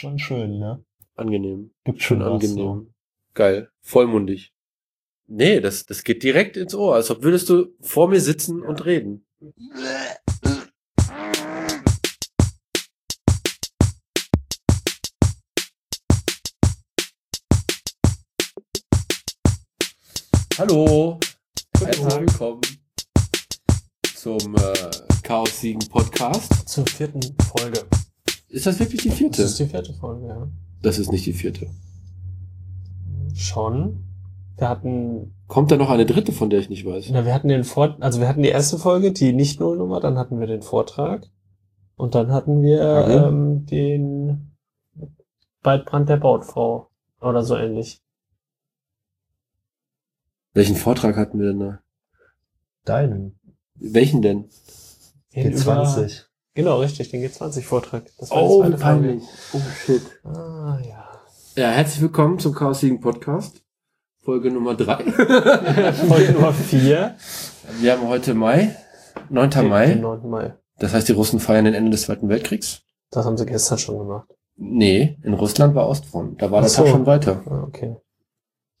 Schon schön, ne? Angenehm. Gibt schon angenehm. Geil. Vollmundig. Nee, das, das geht direkt ins Ohr, als ob würdest du vor mir sitzen und reden. Hallo, herzlich willkommen zum äh, Chaos Siegen Podcast. So. Zur vierten Folge. Ist das wirklich die Das vierte? ist die vierte Folge, ja. Das ist nicht die vierte. Schon. Wir hatten, Kommt da noch eine dritte, von der ich nicht weiß? na, wir hatten den Vort, also wir hatten die erste Folge, die nicht Nullnummer, dann hatten wir den Vortrag. Und dann hatten wir Mhm. ähm, den Waldbrand der Bautfrau. Oder so ähnlich. Welchen Vortrag hatten wir denn da? Deinen. Welchen denn? Den G20. Genau, richtig, den G20-Vortrag. Das war Oh, zweite Folge. Oh, shit. Ah, ja. Ja, herzlich willkommen zum Chaos Siegen Podcast. Folge Nummer drei. Folge Nummer vier. Wir haben heute Mai, 9. Den Mai. 9. Mai. Das heißt, die Russen feiern den Ende des Zweiten Weltkriegs. Das haben sie gestern schon gemacht. Nee, in Russland war Ostfront. Da war der Ach so. Tag schon weiter. Ah, okay.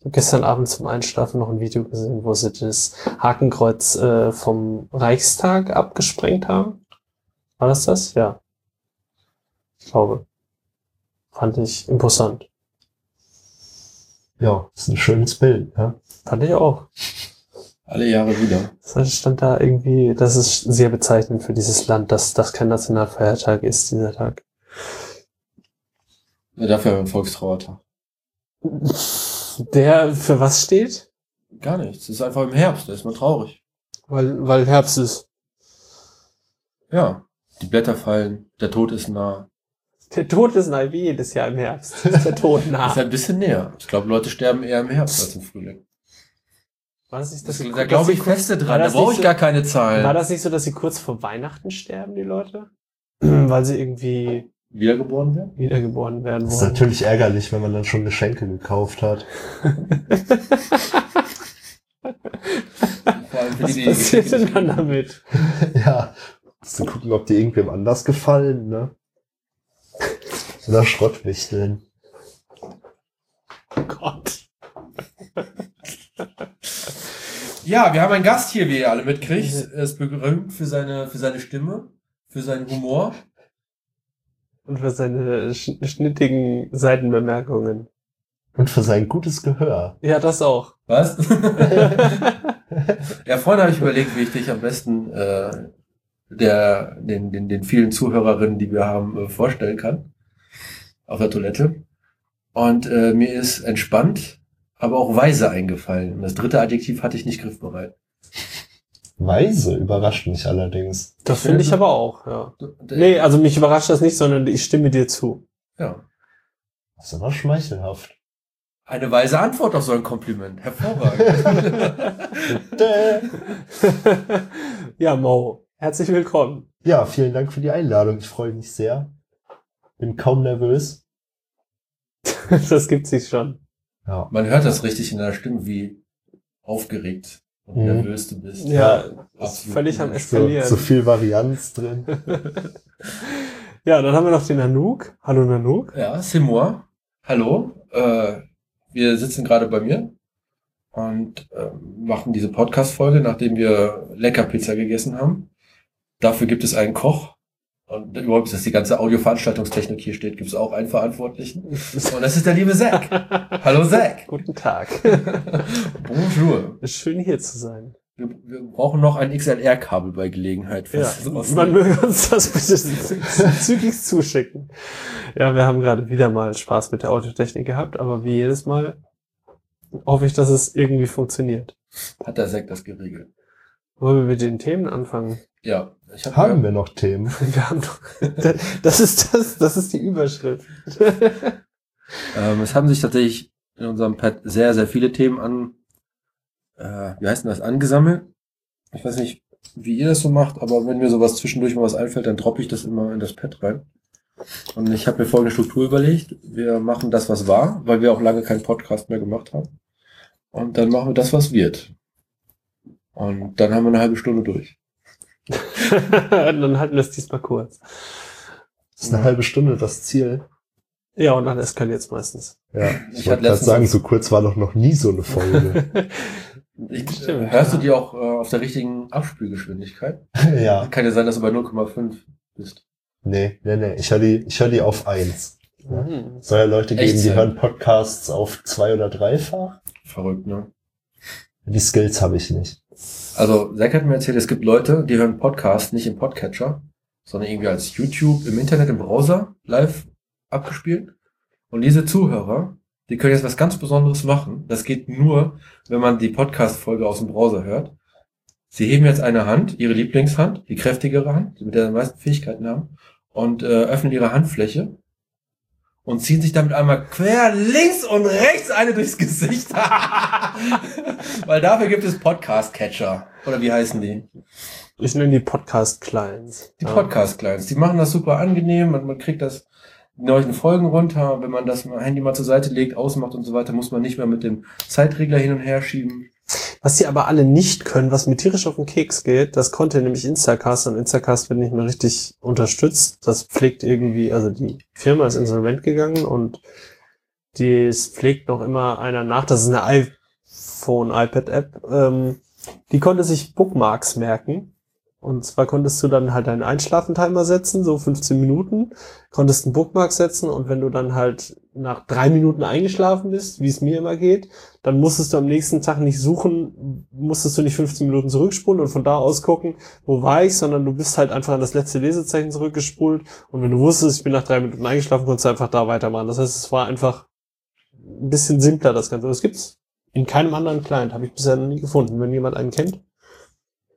Ich habe gestern Abend zum Einschlafen noch ein Video gesehen, wo sie das Hakenkreuz äh, vom Reichstag abgesprengt haben. War das das? Ja. Ich glaube. Fand ich imposant. Ja, ist ein schönes Bild, ja. Fand ich auch. Alle Jahre wieder. Das stand da irgendwie, das ist sehr bezeichnend für dieses Land, dass das kein Nationalfeiertag ist, dieser Tag. Ja, dafür haben wir einen Volkstrauertag. Der für was steht? Gar nichts. Es ist einfach im Herbst, da ist man traurig. Weil, weil Herbst ist. Ja. Die Blätter fallen, der Tod ist nah. Der Tod ist nah wie jedes Jahr im Herbst. Ist der Tod nah. Ist ein bisschen näher. Ich glaube, Leute sterben eher im Herbst als im Frühling. War das nicht, Das, dass sie- da glaube ich feste dran. Da brauche ich so- gar keine Zahlen. War das nicht so, dass sie kurz vor Weihnachten sterben, die Leute? Weil sie irgendwie Wiedergeboren werden? wiedergeboren werden Das ist wollen. natürlich ärgerlich, wenn man dann schon Geschenke gekauft hat. Vor allem für Was die, die passiert denn dann damit? ja. Zu gucken, ob die irgendwem anders gefallen, ne? Oder Schrottwichteln. Oh Gott. Ja, wir haben einen Gast hier, wie ihr alle mitkriegt. Er ist berühmt für seine, für seine Stimme, für seinen Humor. Und für seine sch schnittigen Seitenbemerkungen. Und für sein gutes Gehör. Ja, das auch. Was? ja, vorhin habe ich überlegt, wie ich dich am besten äh, der, den, den, den vielen Zuhörerinnen, die wir haben, äh, vorstellen kann. Auf der Toilette. Und äh, mir ist entspannt, aber auch weise eingefallen. Und das dritte Adjektiv hatte ich nicht griffbereit. Weise überrascht mich allerdings. Das finde ich aber auch, ja. Nee, also mich überrascht das nicht, sondern ich stimme dir zu. Ja. Das ist aber schmeichelhaft. Eine weise Antwort auf so ein Kompliment. Hervorragend. ja, Mo, herzlich willkommen. Ja, vielen Dank für die Einladung. Ich freue mich sehr. Bin kaum nervös. Das gibt sich schon. Ja. Man hört das richtig in deiner Stimme, wie aufgeregt und Mhm. nervös du bist. Ja, ist absolut. völlig am So, Eskalieren. so viel Varianz drin. Ja, dann haben wir noch den Nanook. Hallo Nanook. Ja, c'est moi. Hallo. Äh, wir sitzen gerade bei mir und äh, machen diese Podcast-Folge, nachdem wir lecker Pizza gegessen haben. Dafür gibt es einen Koch. Und überhaupt, dass die ganze Audioveranstaltungstechnik hier steht, gibt es auch einen Verantwortlichen. Und das ist der liebe Zack. Hallo Zack. Guten Tag. Bonjour. Schön hier zu sein. Wir, wir brauchen noch ein XLR-Kabel bei Gelegenheit. Ja, man möge uns das bitte zü- zügig zuschicken. Ja, wir haben gerade wieder mal Spaß mit der Audiotechnik gehabt, aber wie jedes Mal hoffe ich, dass es irgendwie funktioniert. Hat der Zack das geregelt. Wollen wir mit den Themen anfangen? Ja. Hab Haben ja, wir noch Themen? Wir haben doch, das ist das, das ist die Überschrift. Ähm, es haben sich tatsächlich in unserem Pad sehr, sehr viele Themen an, äh, wie heißt denn das, angesammelt. Ich weiß nicht, wie ihr das so macht, aber wenn mir sowas zwischendurch mal was einfällt, dann droppe ich das immer in das Pad rein. Und ich habe mir folgende Struktur überlegt. Wir machen das, was war, weil wir auch lange keinen Podcast mehr gemacht haben. Und dann machen wir das, was wird. Und dann haben wir eine halbe Stunde durch. Dann halten wir es diesmal kurz. Das ist eine halbe Stunde das Ziel. Ja, und dann eskaliert es meistens. Ja, Ich ich wollte gerade sagen, so kurz war doch noch nie so eine Folge. Ich, Stimmt, hörst ja. du die auch äh, auf der richtigen Abspielgeschwindigkeit? ja. Kann ja sein, dass du bei 0,5 bist. Nee, nee, nee. Ich höre die, ich höre die auf eins. Mhm. Soll ja Leute geben, die Echtzeit. hören Podcasts auf zwei- oder dreifach. Verrückt, ne? Die Skills habe ich nicht. Also, Zack hat mir erzählt, es gibt Leute, die hören Podcast nicht im Podcatcher, sondern irgendwie als YouTube im Internet, im Browser live abgespielt. Und diese Zuhörer, die können jetzt was ganz Besonderes machen. Das geht nur, wenn man die Podcast-Folge aus dem Browser hört. Sie heben jetzt eine Hand, ihre Lieblingshand, die kräftigere Hand, mit der sie meisten Fähigkeiten haben, und äh, öffnen ihre Handfläche und ziehen sich damit einmal quer links und rechts eine durchs Gesicht. Weil dafür gibt es Podcast-Catcher. Oder wie heißen die? Ich nenne die Podcast-Clients. Die. Podcast-Clients. Die machen das super angenehm und man kriegt das die neuen Folgen runter. Wenn man das Handy mal zur Seite legt, ausmacht und so weiter, muss man nicht mehr mit dem Zeitregler hin und her schieben. Was die aber alle nicht können, was mir tierisch auf den Keks geht, das konnte nämlich Instacast und Instacast wird nicht mehr richtig unterstützt. Das pflegt irgendwie, also die Firma ist insolvent gegangen und das pflegt noch immer einer nach. Das ist eine iPhone, iPad-App. Ähm, die konnte sich Bookmarks merken. Und zwar konntest du dann halt einen Einschlafentimer setzen, so 15 Minuten, konntest einen Bookmark setzen und wenn du dann halt nach drei Minuten eingeschlafen bist, wie es mir immer geht, dann musstest du am nächsten Tag nicht suchen, musstest du nicht 15 Minuten zurückspulen und von da aus gucken, wo war ich, sondern du bist halt einfach an das letzte Lesezeichen zurückgespult und wenn du wusstest, ich bin nach drei Minuten eingeschlafen, konntest du einfach da weitermachen. Das heißt, es war einfach ein bisschen simpler, das Ganze. Das gibt's in keinem anderen Client, habe ich bisher noch nie gefunden. Wenn jemand einen kennt.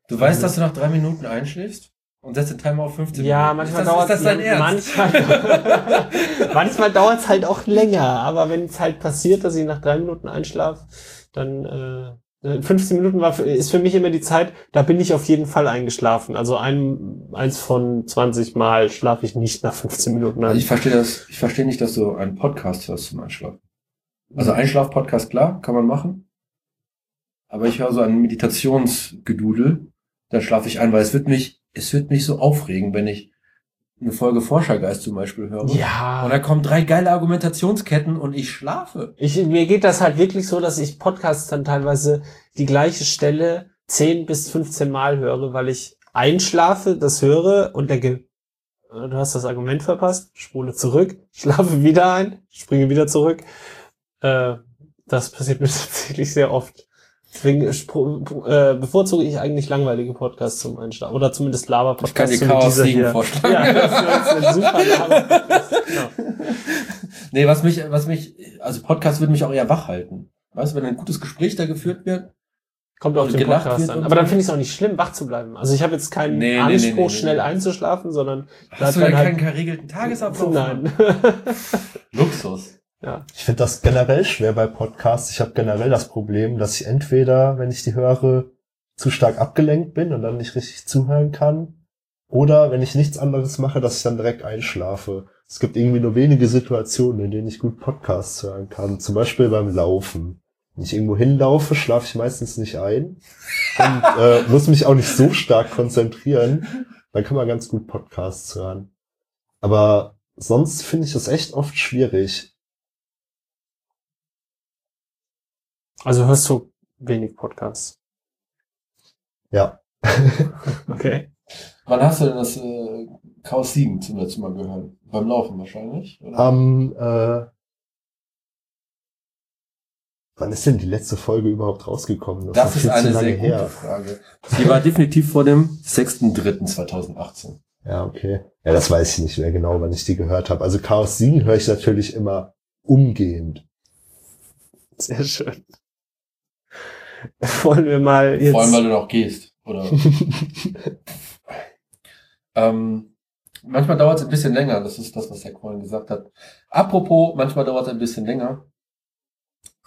Du weißt, dass du nach drei Minuten einschläfst und setzt den Timer auf 15 Ja, Minuten. manchmal ist das, dauert Ernst? Manchmal, manchmal dauert es halt auch länger, aber wenn es halt passiert, dass ich nach drei Minuten einschlafe, dann äh, 15 Minuten war ist für mich immer die Zeit, da bin ich auf jeden Fall eingeschlafen. Also ein, eins von 20 Mal schlafe ich nicht nach 15 Minuten Also ein. ich verstehe das, ich verstehe nicht, dass du einen Podcast hörst zum Einschlafen. Also Einschlaf-Podcast, klar, kann man machen. Aber ich höre so ein Meditationsgedudel, dann schlafe ich ein, weil es wird mich, es wird mich so aufregen, wenn ich eine Folge Forschergeist zum Beispiel höre. ja. Und da kommen drei geile Argumentationsketten und ich schlafe. Ich, mir geht das halt wirklich so, dass ich Podcasts dann teilweise die gleiche Stelle 10 bis 15 Mal höre, weil ich einschlafe, das höre und denke, äh, du hast das Argument verpasst, spule zurück, schlafe wieder ein, springe wieder zurück. Äh, das passiert mir tatsächlich sehr oft. Deswegen äh, bevorzuge ich eigentlich langweilige Podcasts zum Einschlafen. Oder zumindest Ich kann Laber-Podcasts. dir so Chaos dieser Siegen vorschlagen. Ja, das ist ein super Laber-Podcast. Genau. Nee, was mich, was mich, also Podcast würde mich auch eher wach halten. Weißt du, wenn ein gutes Gespräch da geführt wird, Kommt auf Und den Podcast an. Aber dann so. finde ich es auch nicht schlimm, wach zu bleiben. Also ich habe jetzt keinen Nee, Anspruch, nee, nee, schnell einzuschlafen, sondern hast du denn halt- keinen geregelten Tagesablauf? nein. Luxus. Ja. Ich finde das generell schwer bei Podcasts. Ich habe generell das Problem, dass ich entweder, wenn ich die höre, zu stark abgelenkt bin und dann nicht richtig zuhören kann. Oder wenn ich nichts anderes mache, dass ich dann direkt einschlafe. Es gibt irgendwie nur wenige Situationen, in denen ich gut Podcasts hören kann. Zum Beispiel beim Laufen. Wenn ich irgendwo hinlaufe, schlafe ich meistens nicht ein und äh, muss mich auch nicht so stark konzentrieren. Dann kann man ganz gut Podcasts hören. Aber sonst finde ich das echt oft schwierig. Also hörst du wenig Podcasts. Ja. Okay. Wann hast du denn das äh, Chaos 7 zum letzten Mal gehört? Beim Laufen wahrscheinlich? Oder? Am, äh, wann ist denn die letzte Folge überhaupt rausgekommen? das noch ist eine lange sehr gute her. Frage. Die war definitiv vor dem 6.3.2018. Ja, okay. Ja, das weiß ich nicht mehr genau, wann ich die gehört habe. Also Chaos 7 höre ich natürlich immer umgehend. Sehr schön. Wollen wir mal jetzt. Vor allem, weil du noch gehst. Oder? ähm, manchmal dauert es ein bisschen länger. Das ist das, was der vorhin gesagt hat. Apropos, manchmal dauert es ein bisschen länger.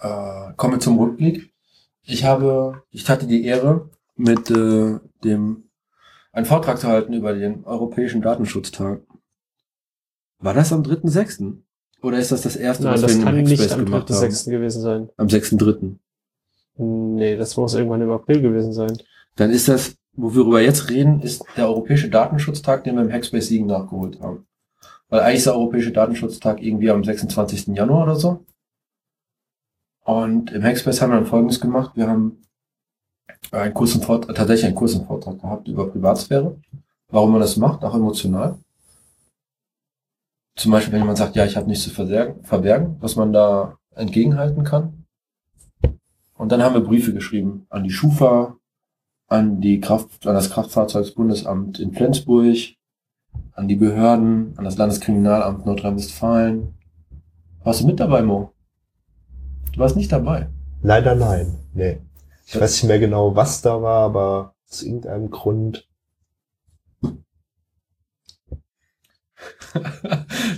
Äh, kommen wir zum Rückblick. Ich habe, ich hatte die Ehre, mit äh, dem einen Vortrag zu halten über den Europäischen Datenschutztag. War das am 3.6.? Oder ist das das erste, Nein, was das wir in kann einem nicht am gemacht haben? 3.6. gewesen sein. Am 6.3. Nee, das muss irgendwann im April gewesen sein. Dann ist das, wo wir jetzt reden, ist der Europäische Datenschutztag, den wir im Hackspace Siegen nachgeholt haben. Weil eigentlich ist der Europäische Datenschutztag irgendwie am 26. Januar oder so. Und im Hackspace haben wir dann Folgendes gemacht. Wir haben einen kurzen Vortrag, tatsächlich einen kurzen Vortrag gehabt über Privatsphäre. Warum man das macht, auch emotional. Zum Beispiel, wenn jemand sagt, ja, ich habe nichts zu verbergen, was man da entgegenhalten kann. Und dann haben wir Briefe geschrieben an die Schufa, an die Kraft, an das Kraftfahrzeugsbundesamt in Flensburg, an die Behörden, an das Landeskriminalamt Nordrhein-Westfalen. Warst du mit dabei, Mo? Du warst nicht dabei. Leider nein. Nee. Ich weiß nicht mehr genau, was da war, aber aus irgendeinem Grund.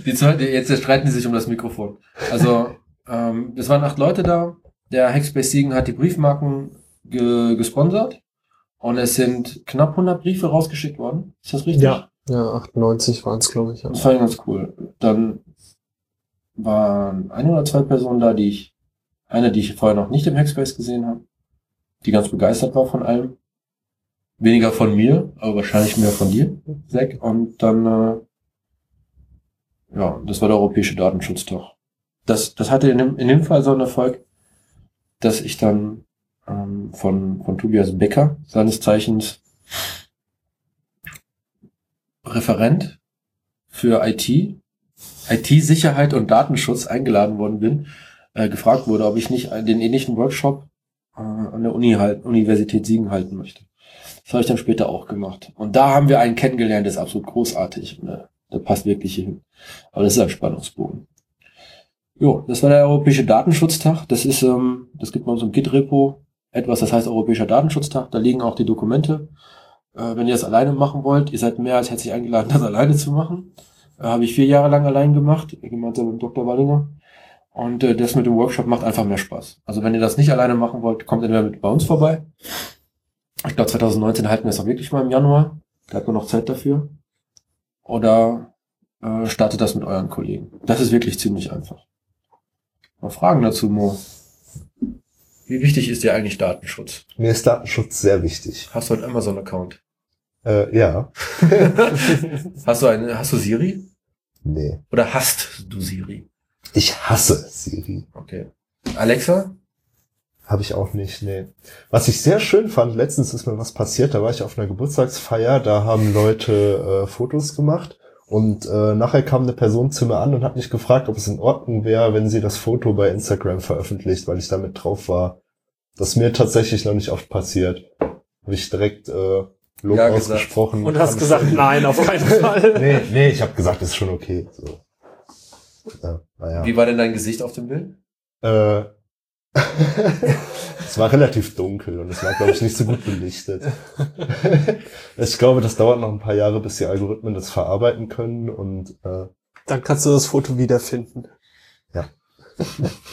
die zwei, jetzt streiten die sich um das Mikrofon. Also, ähm, es waren acht Leute da. Der Hackspace Siegen hat die Briefmarken ge gesponsert. Und es sind knapp 100 Briefe rausgeschickt worden. Ist das richtig? Ja. Ja, 98 waren es, glaube ich. Ja. Das fand ich ganz cool. Dann waren ein oder zwei Personen da, die ich, eine, die ich vorher noch nicht im Hackspace gesehen habe, die ganz begeistert war von allem. Weniger von mir, aber wahrscheinlich mehr von dir, Zack. Und dann, äh, ja, das war der Europäische Datenschutztag. Das, das hatte in dem, in dem Fall so einen Erfolg, dass ich dann ähm, von, von Tobias Becker, seines Zeichens Referent für IT, IT-Sicherheit und Datenschutz eingeladen worden bin, äh, gefragt wurde, ob ich nicht den ähnlichen Workshop äh, an der Uni halt, Universität Siegen halten möchte. Das habe ich dann später auch gemacht. Und da haben wir einen kennengelernt, der ist absolut großartig. Ne? Der passt wirklich hier hin. Aber das ist ein Spannungsbogen. Jo, das war der Europäische Datenschutztag. Das ist, ähm, das gibt bei uns im Git-Repo etwas, das heißt Europäischer Datenschutztag. Da liegen auch die Dokumente. Äh, wenn ihr das alleine machen wollt, ihr seid mehr als herzlich eingeladen, das alleine zu machen. Äh, Habe ich vier Jahre lang allein gemacht, gemeinsam mit Dr. Wallinger. Und äh, das mit dem Workshop macht einfach mehr Spaß. Also wenn ihr das nicht alleine machen wollt, kommt entweder mit bei uns vorbei. Ich glaube 2019 halten wir es auch wirklich mal im Januar. Da hat man noch Zeit dafür. Oder äh, startet das mit euren Kollegen. Das ist wirklich ziemlich einfach. Mal Fragen dazu, Mo. Wie wichtig ist dir eigentlich Datenschutz? Mir ist Datenschutz sehr wichtig. Hast du einen Amazon-Account? Äh, ja. hast du eine, hast du Siri? Nee. Oder hast du Siri? Ich hasse Siri. Okay. Alexa? Habe ich auch nicht, nee. Was ich sehr schön fand, letztens ist mir was passiert, da war ich auf einer Geburtstagsfeier, da haben Leute äh, Fotos gemacht und äh, nachher kam eine Person zu mir an und hat mich gefragt, ob es in Ordnung wäre, wenn sie das Foto bei Instagram veröffentlicht, weil ich damit drauf war. Das ist mir tatsächlich noch nicht oft passiert. Habe ich direkt äh, Lob Ja, ausgesprochen. Und hast gesagt, ich- nein, auf keinen Fall. Nee, nee, ich habe gesagt, ist schon okay. So. Ja, naja. Wie war denn dein Gesicht auf dem Bild? Äh, es war relativ dunkel und es war, glaube ich, nicht so gut belichtet. ich glaube, das dauert noch ein paar Jahre, bis die Algorithmen das verarbeiten können und äh, Dann kannst du das Foto wiederfinden.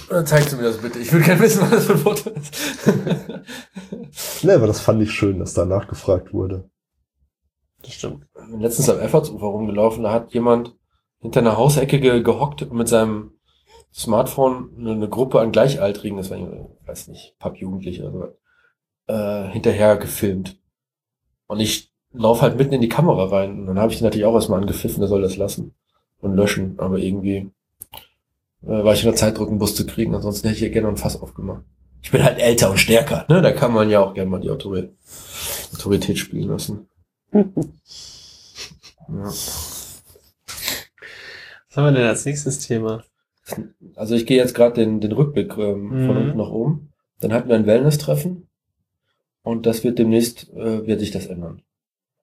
Dann zeigst du mir das bitte. Ich würde gerne wissen, was das für ein Foto ist. ne, aber das fand ich schön, dass da nachgefragt wurde. Das stimmt. Letztens am Effortsufer rumgelaufen, da hat jemand hinter einer Hausecke ge gehockt und mit seinem Smartphone eine, Gruppe an Gleichaltrigen, das war, ich weiß nicht, Pappjugendliche oder so, äh, hinterher gefilmt. Und ich laufe halt mitten in die Kamera rein. Und dann habe ich natürlich auch erstmal angepfiffen, der soll das lassen und löschen. Aber irgendwie äh, war ich unter Zeitdruck, einen Bus zu kriegen, ansonsten hätte ich ja gerne ein Fass aufgemacht. Ich bin halt älter und stärker, ne? Da kann man ja auch gerne mal die Autorität, Autorität spielen lassen. Ja. Was haben wir denn als nächstes Thema? Also ich gehe jetzt gerade den, den Rückblick ähm, von Mhm. unten nach oben. Dann hatten wir ein Wellness-Treffen und das wird demnächst, äh, wird sich das ändern.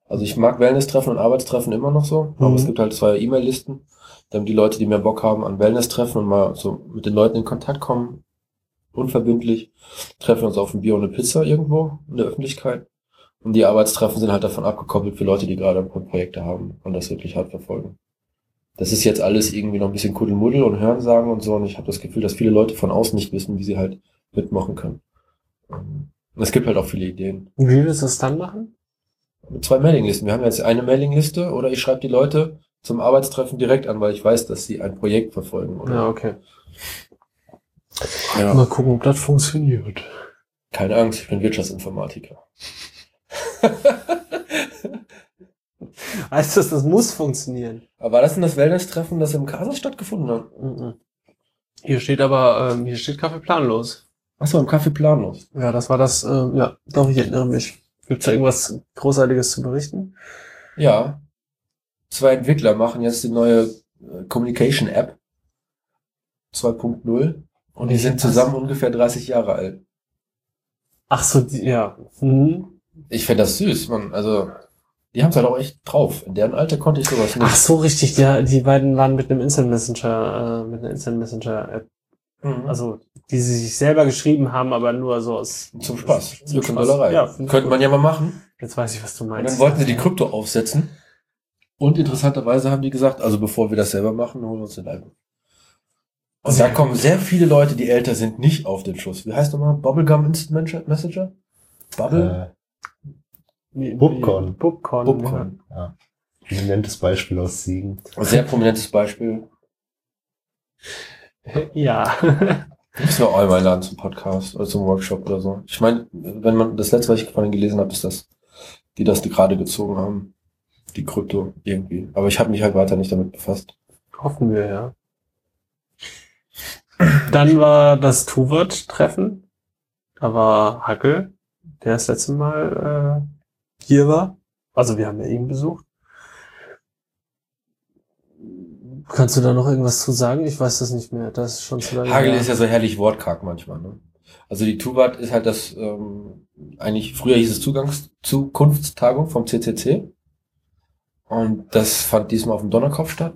Also ich mag Wellness-Treffen und Arbeitstreffen immer noch so, aber Mhm. es gibt halt zwei E-Mail-Listen, damit die Leute, die mehr Bock haben an Wellness-Treffen und mal so mit den Leuten in Kontakt kommen, unverbindlich, treffen uns auf ein Bier und eine Pizza irgendwo in der Öffentlichkeit. Und die Arbeitstreffen sind halt davon abgekoppelt für Leute, die gerade Projekte haben und das wirklich hart verfolgen. Das ist jetzt alles irgendwie noch ein bisschen Kuddelmuddel und Hörensagen und so. Und ich habe das Gefühl, dass viele Leute von außen nicht wissen, wie sie halt mitmachen können. Ähm, Und es gibt halt auch viele Ideen. Und wie willst du das dann machen? Mit zwei Mailinglisten. Wir haben jetzt eine Mailingliste oder ich schreibe die Leute zum Arbeitstreffen direkt an, weil ich weiß, dass sie ein Projekt verfolgen. Oder? Ja, okay. Ja. Mal gucken, ob das funktioniert. Keine Angst, ich bin Wirtschaftsinformatiker. Weißt du, das muss funktionieren. Aber war das denn das Wellness-Treffen, das im Casas stattgefunden hat? Mhm. Hier steht aber, ähm, hier steht Kaffee planlos. Achso, im Café planlos. Ja, das war das, ähm, ja, doch, ich erinnere mich. Gibt's da irgendwas Großartiges zu berichten? Ja. Zwei Entwickler machen jetzt die neue äh, Communication App 2.0 und die sind zusammen ungefähr 30 Jahre alt. Ach so, die, ja. Mhm. Ich fände das süß, man. Also, die haben es halt auch echt drauf. In deren Alter konnte ich sowas nicht. Ach so, richtig, ja, die beiden waren mit einem Instant Messenger, äh, mit einer Instant Messenger App. Mhm. Also, die sie sich selber geschrieben haben, aber nur so aus. Zum Spaß. Zum Glück und Spaß. Dollerei. Ja, Könnte man ja mal machen. Jetzt weiß ich, was du Und meinst. dann wollten sie die Krypto aufsetzen. Und interessanterweise haben die gesagt, also bevor wir das selber machen, holen wir uns den Alben. Und da kommen sehr viele Leute, die älter sind, nicht auf den Schuss. Wie heißt nochmal? Bubblegum Instant Messenger? Bubble? Wie- Bubcon. Bubcon. Bubcon. Ja. Prominentes Beispiel aus Siegen. Ein sehr prominentes Beispiel. Ja. Wir auch einmal einladen zum Podcast oder zum Workshop oder so. Ich meine, wenn man das letzte, was ich denen gelesen habe, ist das, die das gerade gezogen haben. Die Krypto irgendwie. Aber ich habe mich halt weiter nicht damit befasst. Hoffen wir, ja. Dann war das Tuvat-Treffen. Da war Hackel, der das letzte Mal äh, hier war. Also wir haben ja ihn besucht. Kannst du da noch irgendwas zu sagen? Ich weiß das nicht mehr. Das ist schon zu lange. Hagel ist ja so herrlich wortkarg manchmal. Ne? Also die Tuvat ist halt das, ähm, eigentlich, früher hieß es Zugangs Zukunftstagung vom CCC. Und das fand diesmal auf dem Donnerkopf statt.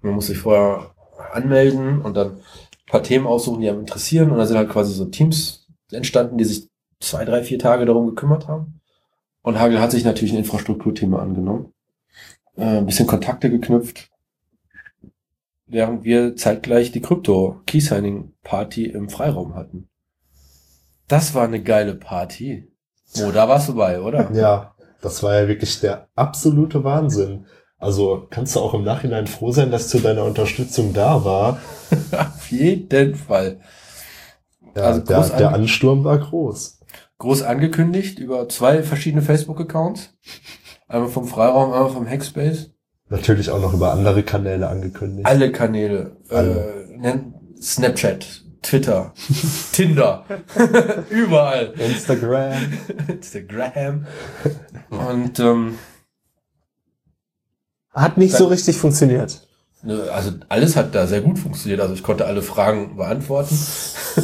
Man muss sich vorher anmelden und dann ein paar Themen aussuchen, die einem interessieren. Und da sind halt quasi so Teams entstanden, die sich zwei, drei, vier Tage darum gekümmert haben. Und Hagel hat sich natürlich ein Infrastrukturthema angenommen. Äh, ein bisschen Kontakte geknüpft. Während wir zeitgleich die Krypto Key Signing Party im Freiraum hatten. Das war eine geile Party. Oh, da warst du bei, oder? Ja, das war ja wirklich der absolute Wahnsinn. Also kannst du auch im Nachhinein froh sein, dass zu deiner Unterstützung da war. Auf jeden Fall. Ja, Also der, der Ansturm war groß. Groß angekündigt über zwei verschiedene Facebook-Accounts. Einmal vom Freiraum, einmal vom Hackspace. Natürlich auch noch über andere Kanäle angekündigt. Alle Kanäle. Alle. Äh, Snapchat, Twitter, Tinder. Überall. Instagram. Instagram. Und ähm, Hat nicht so richtig funktioniert. Ne, Also alles hat da sehr gut funktioniert. Also ich konnte alle Fragen beantworten,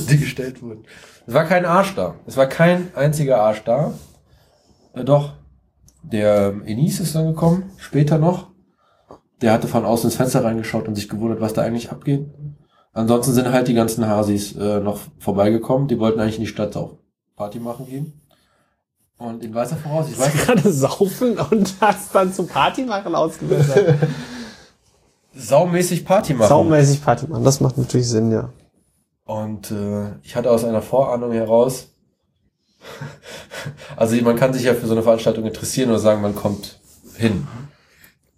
die gestellt wurden. Es war kein Arsch da. Es war kein einziger Arsch da. Äh, doch, der Enis ist dann gekommen, später noch. Der hatte von außen ins Fenster reingeschaut und sich gewundert, was da eigentlich abgeht. Ansonsten sind halt die ganzen Hasis äh, noch vorbeigekommen. Die wollten eigentlich in die Stadt auf Party machen gehen. Und in weißer Voraus, ich weiß nicht, gerade saufen und hast dann zum Party machen ausgebessert. saumäßig Party machen. Saumäßig Party machen, das macht natürlich Sinn, ja. Und äh, ich hatte aus einer Vorahnung heraus, also man kann sich ja für so eine Veranstaltung interessieren oder sagen, man kommt hin.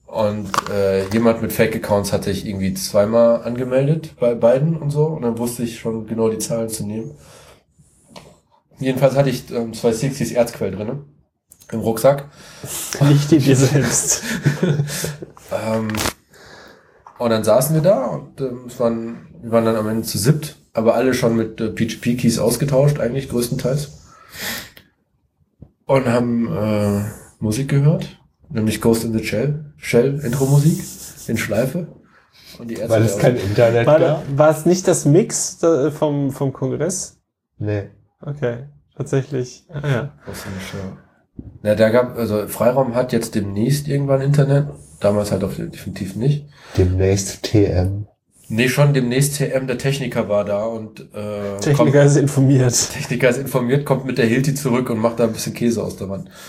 Und äh, jemand mit Fake-Accounts hatte ich irgendwie zweimal angemeldet bei beiden und so. Und dann wusste ich schon genau die Zahlen zu nehmen. Jedenfalls hatte ich ähm, zwei 60s Erzquell drinne im Rucksack. Nicht die dir selbst. Ähm, und dann saßen wir da und ähm, es waren, wir waren dann am Ende zu siebt, aber alle schon mit äh, PGP-Keys ausgetauscht, eigentlich größtenteils. Und haben äh, Musik gehört, nämlich Ghost in the Shell, Shell Intro-Musik in Schleife. Und die Weil es kein Internet War, gab. war es nicht das Mix vom, vom Kongress? Nee. Okay, tatsächlich. Ah, ja. Ghost in the Shell. Na, da gab, also Freiraum hat jetzt demnächst irgendwann Internet, damals halt auf definitiv nicht. Demnächst TM. Nee, schon demnächst TM, der Techniker war da und äh, kommt- Techniker ist informiert. Techniker ist informiert, kommt mit der Hilti zurück und macht da ein bisschen Käse aus der Wand.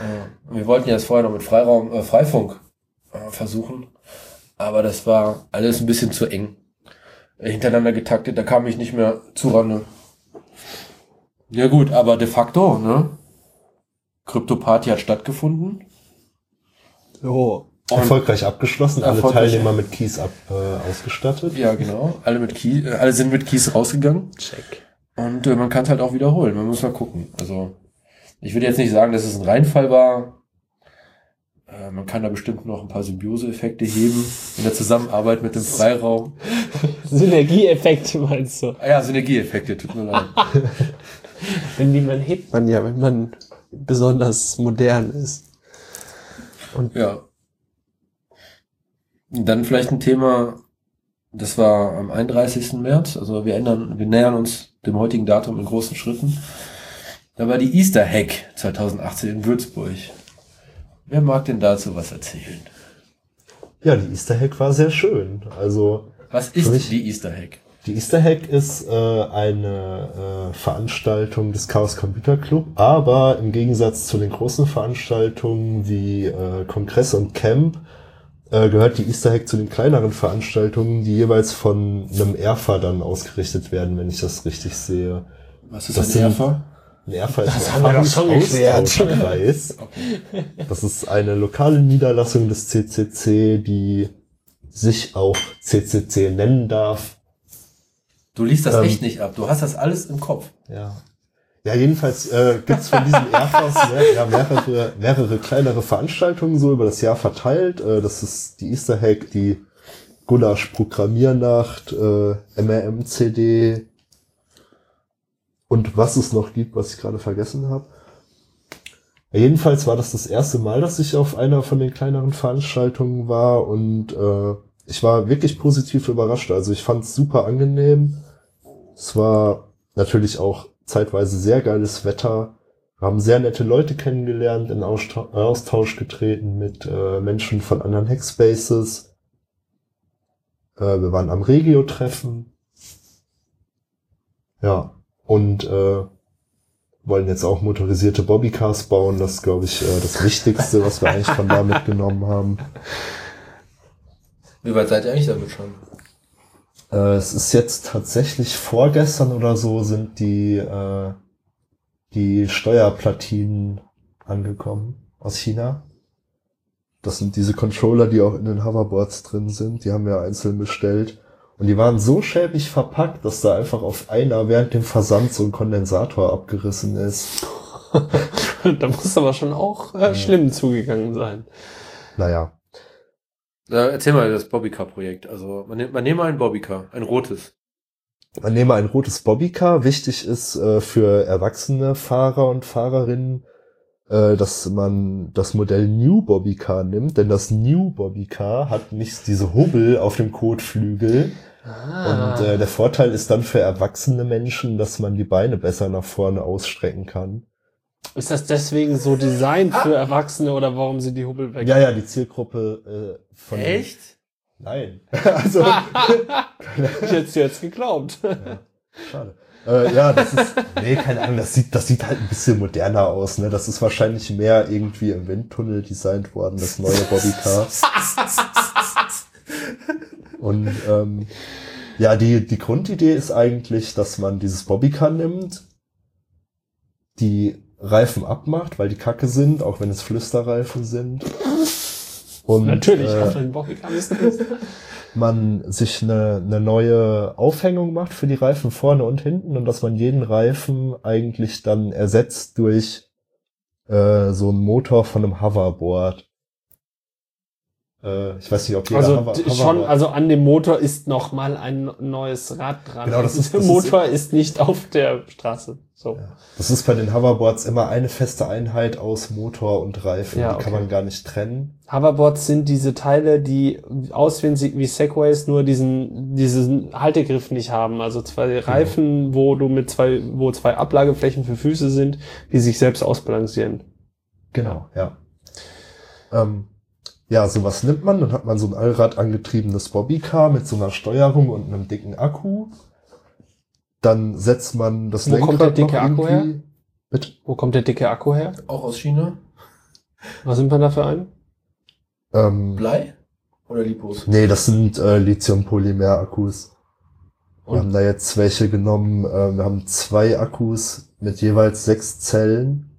äh, wir wollten ja das vorher noch mit Freiraum, äh, Freifunk äh, versuchen, aber das war alles ein bisschen zu eng. Äh, hintereinander getaktet, da kam ich nicht mehr zurande. Ja gut, aber de facto, ne? Krypto-Party hat stattgefunden. So. Und- Erfolgreich abgeschlossen, alle Erfolgreich. Teilnehmer mit Keys ab, äh, ausgestattet. Ja, genau. Alle mit Key, äh, alle sind mit Keys rausgegangen. Check. Und äh, man kann es halt auch wiederholen. Man muss mal gucken. Also, ich würde jetzt nicht sagen, dass es ein Reinfall war. man kann da bestimmt noch ein paar Symbiose-Effekte heben in der Zusammenarbeit mit dem Freiraum. Synergieeffekte meinst du? Ah ja, Synergieeffekte, tut mir leid. Wenn die man hebt man ja, wenn man besonders modern ist. Ja. Dann vielleicht ein Thema, das war am 31. März, also wir ändern, wir nähern uns dem heutigen Datum in großen Schritten. Da war die Easter Hack 2018 in Würzburg. Wer mag denn dazu was erzählen? Ja, die Easter Hack war sehr schön. Also Was ist mich- die Easter Hack? Die Easter Hack ist äh, eine äh, Veranstaltung des Chaos Computer Club, aber im Gegensatz zu den großen Veranstaltungen wie äh, Kongress und Camp äh, gehört die Easter Hack zu den kleineren Veranstaltungen, die jeweils von einem ERFA dann ausgerichtet werden, wenn ich das richtig sehe. Was ist Das ein ERFA? Ein ERFA ist Das ein haben wir doch schon geklärt. Erfahrungsaustauschkreis. Das ist eine lokale Niederlassung des CCC, die sich auch CCC nennen darf. Du liest das Ähm, echt nicht ab. Du hast das alles im Kopf. Ja. Ja, jedenfalls äh, gibt's von diesen Airfors mehr, ja, mehrere, mehrere kleinere Veranstaltungen so über das Jahr verteilt. Äh, das ist die Easter Hack, die Gulasch Programmiernacht, äh, MRM-CD und was es noch gibt, was ich gerade vergessen habe. Ja, jedenfalls war das das erste Mal, dass ich auf einer von den kleineren Veranstaltungen war und äh, ich war wirklich positiv überrascht. Also ich fand es super angenehm. Es war natürlich auch zeitweise sehr geiles Wetter. Wir haben sehr nette Leute kennengelernt, in Austausch, getreten mit äh, Menschen von anderen Hackspaces. Äh, wir waren am Regio-Treffen. Ja, und äh, wollen jetzt auch motorisierte Bobbycars bauen. Das ist, glaube ich, äh, das Wichtigste, was wir eigentlich von da mitgenommen haben. Wie weit seid ihr eigentlich damit schon? Äh, es ist jetzt tatsächlich vorgestern oder so sind die, äh, die Steuerplatinen angekommen aus China. Das sind diese Controller, die auch in den Hoverboards drin sind. Die haben wir einzeln bestellt. Und die waren so schäbig verpackt, dass da einfach auf einer während dem Versand so ein Kondensator abgerissen ist. da muss aber schon auch äh, schlimm zugegangen sein. Naja. Äh, erzähl mal das Bobbycar-Projekt. Also man, nimmt- man nehme ein Bobbycar, ein rotes. Man nehme ein rotes Bobbycar. Wichtig ist äh, für erwachsene Fahrer und Fahrerinnen, äh, dass man das Modell New Bobbycar nimmt, denn das New Bobbycar hat nicht diese Hubbel auf dem Kotflügel. Ah. Und äh, der Vorteil ist dann für erwachsene Menschen, dass man die Beine besser nach vorne ausstrecken kann. Ist das deswegen so designt für Erwachsene oder warum sind die Hubbel weg? Ja, ja, die Zielgruppe äh, von Echt? Nein. also ich hätte es jetzt geglaubt. Schade. Äh, ja, das ist, nee, keine Ahnung, das sieht, das sieht halt ein bisschen moderner aus, ne? Das ist wahrscheinlich mehr irgendwie im Windtunnel designt worden, das neue Bobbycar. Und ähm, ja, die, die Grundidee ist eigentlich, dass man dieses Bobbycar nimmt, die Reifen abmacht, weil die Kacke sind, auch wenn es Flüsterreifen sind. Und, Natürlich, äh, auch wenn ist. man sich eine, eine neue Aufhängung macht für die Reifen vorne und hinten und dass man jeden Reifen eigentlich dann ersetzt durch äh, so einen Motor von einem Hoverboard. Äh, ich weiß nicht, ob jeder Also Hover- schon, also an dem Motor ist noch mal ein neues Rad dran. Genau, das ist- der das ist- Motor ist, nicht auf der Straße. So. Ja. Das ist bei den Hoverboards immer eine feste Einheit aus Motor und Reifen. Ja, Die kann okay. man gar nicht trennen. Hoverboards sind diese Teile, die aussehen wie Segways, nur diesen, diesen Haltegriff nicht haben. Also zwei Genau. Reifen, wo du mit zwei, wo zwei Ablageflächen für Füße sind, die sich selbst ausbalancieren. Genau, ja. Ähm, ja, sowas nimmt man, dann hat man so ein Allrad angetriebenes Bobbycar mit so einer Steuerung und einem dicken Akku. Dann setzt man das Wo Lenkrad kommt der dicke noch Akku irgendwie- Bitte? Wo kommt der dicke Akku her? Auch aus China? Was sind wir da für einen? Ähm, Blei? Oder Lipos? nee, das sind äh, Lithium-Polymer-Akkus. Wir Und- haben da jetzt welche genommen. Äh, wir haben zwei Akkus mit jeweils sechs Zellen.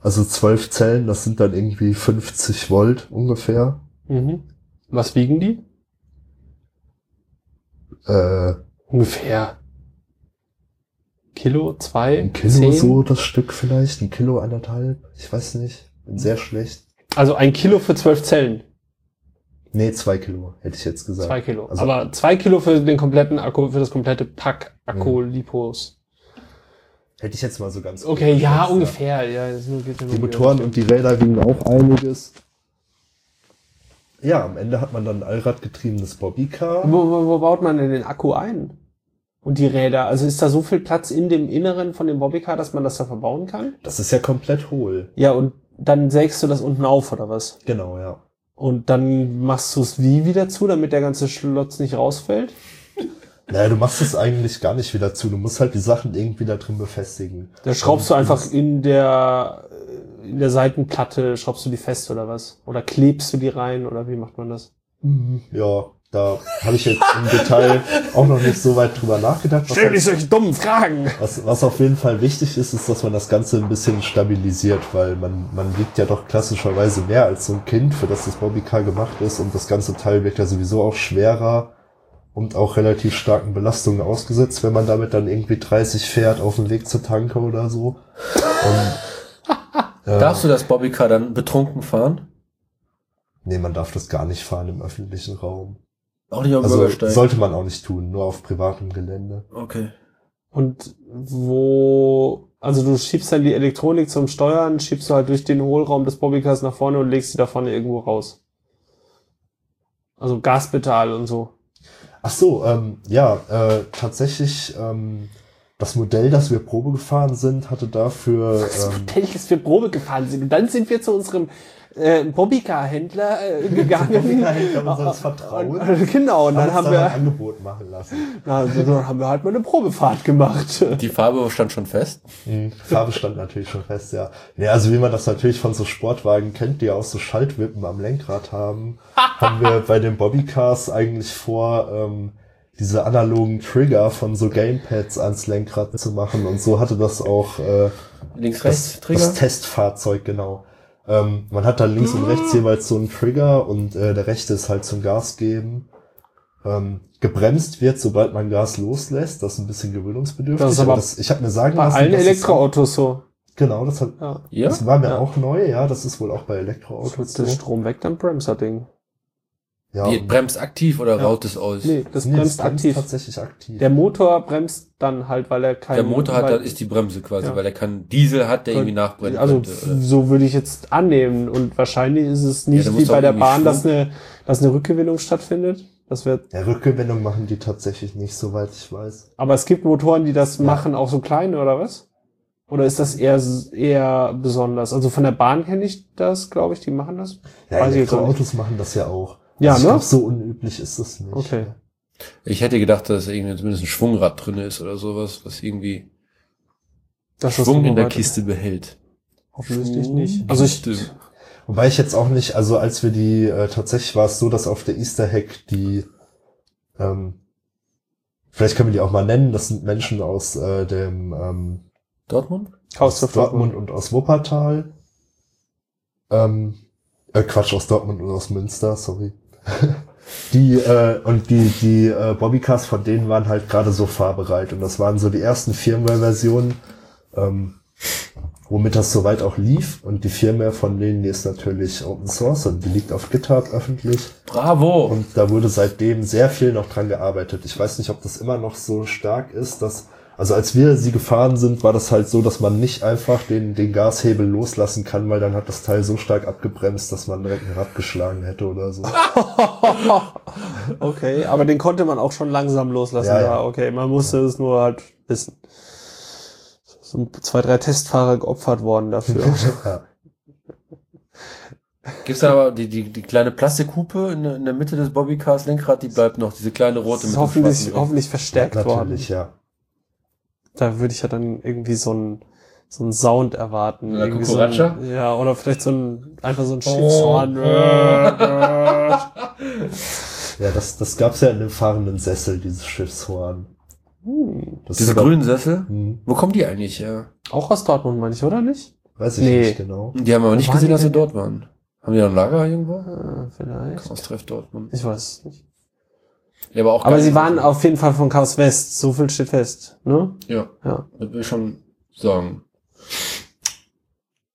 Also zwölf Zellen, das sind dann irgendwie 50 Volt ungefähr. Mhm. Was wiegen die? Äh, Ungefähr. Kilo, zwei, ein Kilo zehn? so das Stück vielleicht, ein Kilo anderthalb, ich weiß nicht. Bin sehr schlecht. Also ein Kilo für zwölf Zellen. Nee, zwei Kilo, hätte ich jetzt gesagt. Zwei Kilo. Also- Aber zwei Kilo für den kompletten Akku, für das komplette Pack Akku Lipos. Hätte ich jetzt mal so ganz Okay, ja, geschätzt, ungefähr. Ja, ja Die Motoren und die Räder wiegen auch einiges. Ja, am Ende hat man dann ein allradgetriebenes Bobbycar. Wo, wo, wo baut man denn den Akku ein? Und die Räder? Also ist da so viel Platz in dem Inneren von dem Bobbycar, dass man das da verbauen kann? Das ist ja komplett hohl. Ja, und dann sägst du das unten auf, oder was? Genau, ja. Und dann machst du es wie wieder zu, damit der ganze Schlotz nicht rausfällt? Naja, du machst es eigentlich gar nicht wieder zu. Du musst halt die Sachen irgendwie da drin befestigen. Da schraubst du einfach in der, in der Seitenplatte, schraubst du die fest oder was? Oder klebst du die rein oder wie macht man das? Ja, da habe ich jetzt im Detail auch noch nicht so weit drüber nachgedacht. Was, halt, solche dummen Fragen! was, was auf jeden Fall wichtig ist, ist, dass man das Ganze ein bisschen stabilisiert, weil man, man wiegt ja doch klassischerweise mehr als so ein Kind, für das das Bobbycar gemacht ist und das ganze Teil wird ja sowieso auch schwerer und auch relativ starken Belastungen ausgesetzt, wenn man damit dann irgendwie 30 fährt auf dem Weg zur Tanke oder so. Und, äh, Darfst du das Bobbycar dann betrunken fahren? Nee, man darf das gar nicht fahren im öffentlichen Raum. Auch nicht am Also Bürgersteig? sollte man auch nicht tun, nur auf privatem Gelände. okay. Und wo, also du schiebst dann die Elektronik zum Steuern, schiebst du halt durch den Hohlraum des Bobbycars nach vorne und legst sie da vorne irgendwo raus. Also Gaspedal und so. Ach so, ähm, ja, äh, tatsächlich, ähm, das Modell, das wir Probe gefahren sind, hatte dafür, Das ähm, Modell, das wir Probe gefahren sind. Und dann sind wir zu unserem äh, Bobbycar-Händler äh, gegangen. Bobbycar-Händler unseres Vertrauens. Und, und, genau, und dann haben da ein wir, Angebot machen lassen. na, so, dann haben wir halt mal eine Probefahrt gemacht. Die Farbe stand schon fest. Mhm. Farbe stand natürlich schon fest, ja. Nee, also wie man das natürlich von so Sportwagen kennt, die ja auch so Schaltwippen am Lenkrad haben, haben wir bei den Bobbycars eigentlich vor, ähm, diese analogen Trigger von so Gamepads ans Lenkrad zu machen. Und so hatte das auch äh, Links, rechts, das, Trigger. das Testfahrzeug, genau. Ähm, man hat da links und rechts jeweils so einen Trigger und äh, der rechte ist halt zum Gas geben. Ähm, gebremst wird, sobald man Gas loslässt. Das ist ein bisschen gewöhnungsbedürftig. Das ist aber das, ich habe mir sagen Bei lassen, allen Elektroautos so. Genau, das, hat, Ja. das war mir Ja. auch neu. Ja, das ist wohl auch bei Elektroautos der so. Strom weg, dann bremst das Ding. Ja, Die bremst aktiv oder Ja. raut es aus? Nee, das nee, bremst aktiv. tatsächlich aktiv. Der Motor bremst dann halt, weil er kein... Der Motor hat, dann ist die Bremse quasi, Ja. weil er kann Diesel hat, der irgendwie nachbrennen Also könnte. Oder? so würde ich jetzt annehmen. Und wahrscheinlich ist es nicht da wie bei der Bahn, dass eine, dass eine Rückgewinnung stattfindet. Das wird, ja, Rückgewinnung machen die tatsächlich nicht, soweit ich weiß. aber es gibt Motoren, die das Ja. machen, auch so kleine, oder was? Oder ist das eher, eher besonders? Also von der Bahn kenne ich das, glaube ich, die machen das. Ja, Weiß Elektroautos machen das ja auch. Ja, also ne? glaub, so unüblich ist das nicht. Okay. Ich hätte gedacht, dass irgendwie zumindest ein Schwungrad drin ist oder sowas, was irgendwie Das Schwung in der weiter- Kiste behält. Offensichtlich nicht. Also ich. Wobei ich jetzt auch nicht, also als wir die, äh, tatsächlich war es so, dass auf der Easter Hack die, ähm, vielleicht können wir die auch mal nennen, das sind Menschen aus äh, dem ähm, Dortmund? aus Kaufhof Dortmund und aus Wuppertal. Ähm, äh, Quatsch, aus Dortmund und aus Münster, sorry. die, äh, und die, die äh, Bobbycars von denen waren halt gerade so fahrbereit. Und das waren so die ersten Firmware-Versionen, ähm, womit das soweit auch lief. Und die Firmware von denen, die ist natürlich Open Source und die liegt auf GitHub öffentlich. Bravo! Und da wurde seitdem sehr viel noch dran gearbeitet. Ich weiß nicht, ob das immer noch so stark ist, dass, also als wir sie gefahren sind, war das halt so, dass man nicht einfach den, den Gashebel loslassen kann, weil dann hat das Teil so stark abgebremst, dass man direkt ein Rad geschlagen hätte oder so. okay, aber den konnte man auch schon langsam loslassen. Ja, Ja, ja. okay, man musste es nur halt wissen. So zwei, drei Testfahrer geopfert worden dafür. ja. Gibt's da aber die, die, die kleine Plastikhupe in, der- in der Mitte des Bobbycars Lenkrad, die bleibt noch, diese kleine rote dem hoffentlich, hoffentlich verstärkt worden. Natürlich, ja. Da würde ich ja dann irgendwie so ein so ein Sound erwarten. Oder irgendwie so ein, ja, oder vielleicht so ein, einfach so ein Oh. Schiffshorn. Ja, das, das gab's ja in dem fahrenden Sessel, dieses Schiffshorn. hm. Das Diese grünen Sessel? Hm, Wo kommen die eigentlich her? Auch aus Dortmund, meine ich, oder nicht? weiß ich Nee. nicht genau. Die haben aber nicht waren gesehen, dass sie dort waren. Haben die noch ein Lager irgendwo? Äh, vielleicht. Chaos Treff Dortmund. Ich weiß es nicht. Ja, aber auch Aber sie waren auf jeden Fall von Chaos West. So viel steht fest. Ne? Ja, Ja. das will ich schon sagen.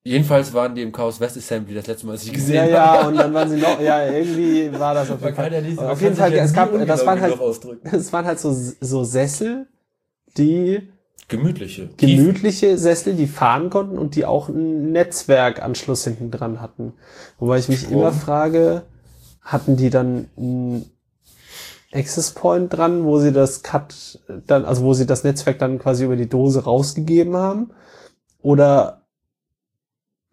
Jedenfalls waren die im Chaos West Assembly das letzte Mal, als ich gesehen Ja, habe. ja, und dann waren sie noch, ja, irgendwie war das auf jeden Fall. Auf jeden Fall, es gab, das waren halt, es waren halt so, so Sessel, die gemütliche. gemütliche Sessel, die fahren konnten und die auch einen Netzwerkanschluss hinten dran hatten. Wobei ich mich Strom. immer frage, hatten die dann einen Access Point dran, wo sie das Cut dann, also wo sie das Netzwerk dann quasi über die Dose rausgegeben haben? Oder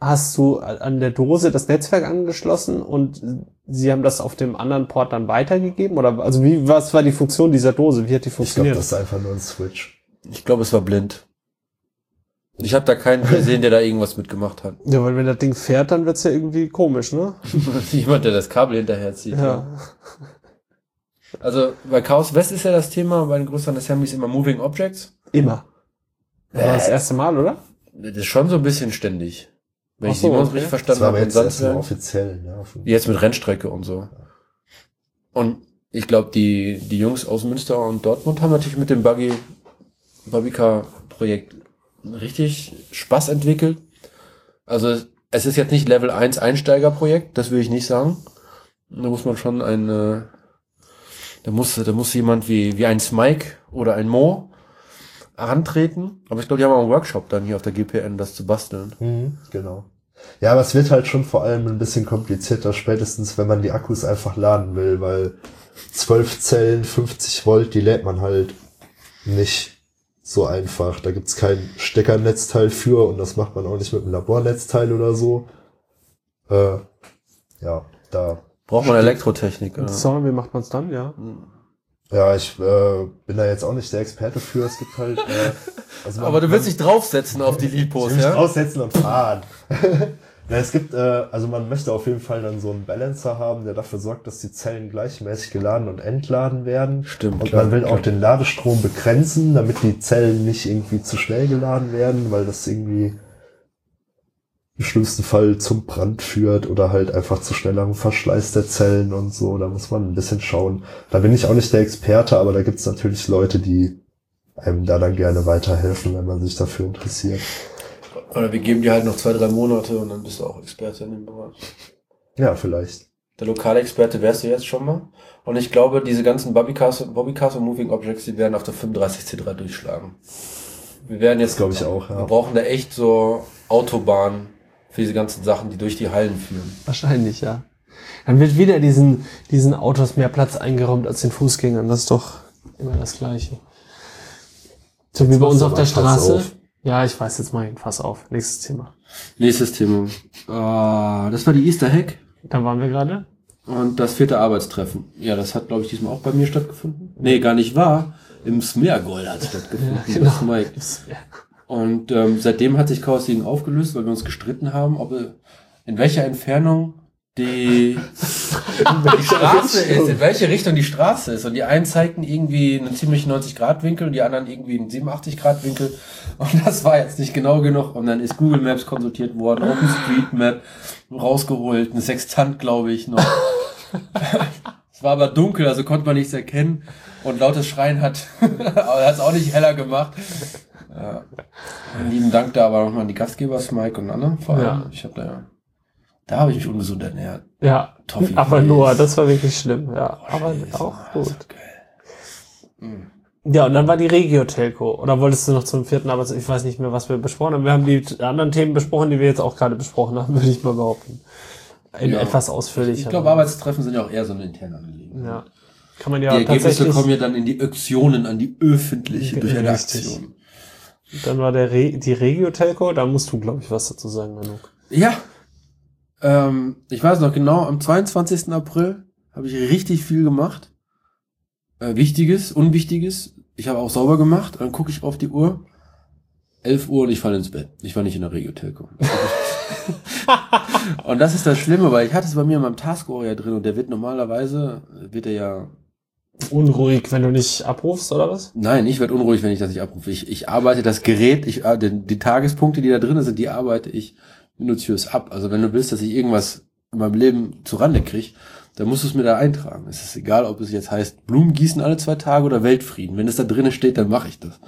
hast du an der Dose das Netzwerk angeschlossen und sie haben das auf dem anderen Port dann weitergegeben? Oder also wie, was war die Funktion dieser Dose? Wie hat die Ich glaube, funktioniert? das ist einfach nur ein Switch. Ich glaube, es war blind. Ich habe da keinen gesehen, der da irgendwas mitgemacht hat. ja, weil wenn das Ding fährt, dann wird's ja irgendwie komisch, ne? Jemand, der das Kabel hinterher zieht. Ja. Also bei Chaos West ist ja das Thema, bei den größeren Assemblies immer Moving Objects. Immer. Das war das erste Mal, oder? Das ist schon so ein bisschen ständig. Wenn Ach ich so, Simons okay. richtig Das verstanden war habe. jetzt sonst erstmal werden- offiziell. Ja, auf- Jetzt mit Rennstrecke und so. Und ich glaube, die, die Jungs aus Münster und Dortmund haben natürlich mit dem Buggy, Buggycar-Projekt richtig Spaß entwickelt. Also es ist jetzt nicht Level 1 Einsteigerprojekt, das will ich nicht sagen. Da muss man schon ein, äh, da muss, da muss jemand wie, wie ein Smike oder ein Mo herantreten. Aber ich glaube, die haben auch einen Workshop dann hier auf der GPN, das zu basteln. Mhm, genau. Ja, aber es wird halt schon vor allem ein bisschen komplizierter, spätestens wenn man die Akkus einfach laden will, weil 12 Zellen, 50 Volt, die lädt man halt nicht so einfach. Da gibt's kein Steckernetzteil für und das macht man auch nicht mit einem Labornetzteil oder so. Äh, ja, da. Braucht man Elektrotechnik. Oder? So, wie macht man's dann, ja? Ja, ich äh, bin da jetzt auch nicht der Experte für. Es gibt halt. Äh, also man- Aber du willst man- dich draufsetzen auf die mich ja? aussetzen und fahren. ja, es gibt, äh, also man möchte auf jeden Fall dann so einen Balancer haben, der dafür sorgt, dass die Zellen gleichmäßig geladen und entladen werden. Stimmt, Und klar, man will klar. auch den Ladestrom begrenzen, damit die Zellen nicht irgendwie zu schnell geladen werden, weil das irgendwie im schlimmsten Fall zum Brand führt oder halt einfach zu schnellerem Verschleiß der Zellen und so. Da muss man ein bisschen schauen. Da bin ich auch nicht der Experte, aber da gibt's natürlich Leute, die einem da dann gerne weiterhelfen, wenn man sich dafür interessiert. Oder wir geben dir halt noch zwei, drei Monate und dann bist du auch Experte in dem Bereich. Ja, vielleicht. Der lokale Experte wärst du jetzt schon mal. Und ich glaube, diese ganzen Bobbycars und, Bobbycars und Moving Objects, die werden auf der 35C3 durchschlagen. Wir werden jetzt, glaube ich auch, wir ja. brauchen da echt so Autobahnen für diese ganzen Sachen, die durch die Hallen führen. Wahrscheinlich, ja. Dann wird wieder diesen, diesen Autos mehr Platz eingeräumt als den Fußgängern. Das ist doch immer das Gleiche. So wie bei uns auf der Straße. auf. Ja, ich weiß, jetzt mal ein Fass auf. Nächstes Thema. Nächstes Thema. Ah, das war die Easter Hack Da waren wir gerade. und das vierte Arbeitstreffen. Ja, das hat, glaube ich, diesmal auch bei mir stattgefunden. Nee, gar nicht wahr. Im Smeargold hat es stattgefunden. Ja, genau. Das Mike. Und ähm, seitdem hat sich Chaos League aufgelöst, weil wir uns gestritten haben, ob in welcher Entfernung die, die Straße ist, in welche Richtung die Straße ist. Und die einen zeigten irgendwie einen ziemlich 90-Grad-Winkel und die anderen irgendwie einen 87-Grad-Winkel. Und das war jetzt nicht genau genug. Und dann ist Google Maps konsultiert worden, OpenStreetMap rausgeholt, ein Sextant, glaube ich, noch. es war aber dunkel, also konnte man nichts erkennen. Und lautes Schreien hat es auch nicht heller gemacht. Ja. Lieben Dank da aber nochmal an die Gastgeber, Mike und Anne. Vor allem. Ja. Ich habe da, da habe ich mich ungesund ernährt. Ja, Toffee aber nur, das war wirklich schlimm. Ja, aber Scheiße, auch das gut. geil. Ja, und dann war die Regio-Telco. Oder wolltest du noch zum vierten Arbeits... Ich weiß nicht mehr, was wir besprochen haben. Wir haben die anderen Themen besprochen, die wir jetzt auch gerade besprochen haben, würde ich mal behaupten. In Ja. etwas ausführlicher. Ich glaube, Arbeitstreffen sind ja auch eher so eine interne Angelegenheit. Ja. Kann man ja die Ergebnisse kommen ja dann in die Aktionen, an die öffentliche, durch eine. Aktion. Dann war der Re die Regio-Telco. Da musst du, glaube ich, was dazu sagen, Manu. Ja. Ähm, ich weiß noch genau, am 22. April habe ich richtig viel gemacht. Äh, Wichtiges, Unwichtiges. Ich habe auch sauber gemacht. Dann gucke ich auf die Uhr. 11 Uhr und ich falle ins Bett. Ich war nicht in der Regio-Telco. und das ist das Schlimme, weil ich hatte es bei mir in meinem Task-Order drin und der wird normalerweise, wird er ja Unruhig, wenn du nicht abrufst, oder was? Nein, ich werde unruhig, wenn ich das nicht abrufe. Ich, ich arbeite das Gerät, ich, äh, die, die Tagespunkte, die da drin sind, die arbeite ich minutiös ab. Also wenn du willst, dass ich irgendwas in meinem Leben zu Rande kriege, dann musst du es mir da eintragen. Es ist egal, ob es jetzt heißt Blumen gießen alle zwei Tage oder Weltfrieden. Wenn es da drinnen steht, dann mache ich das.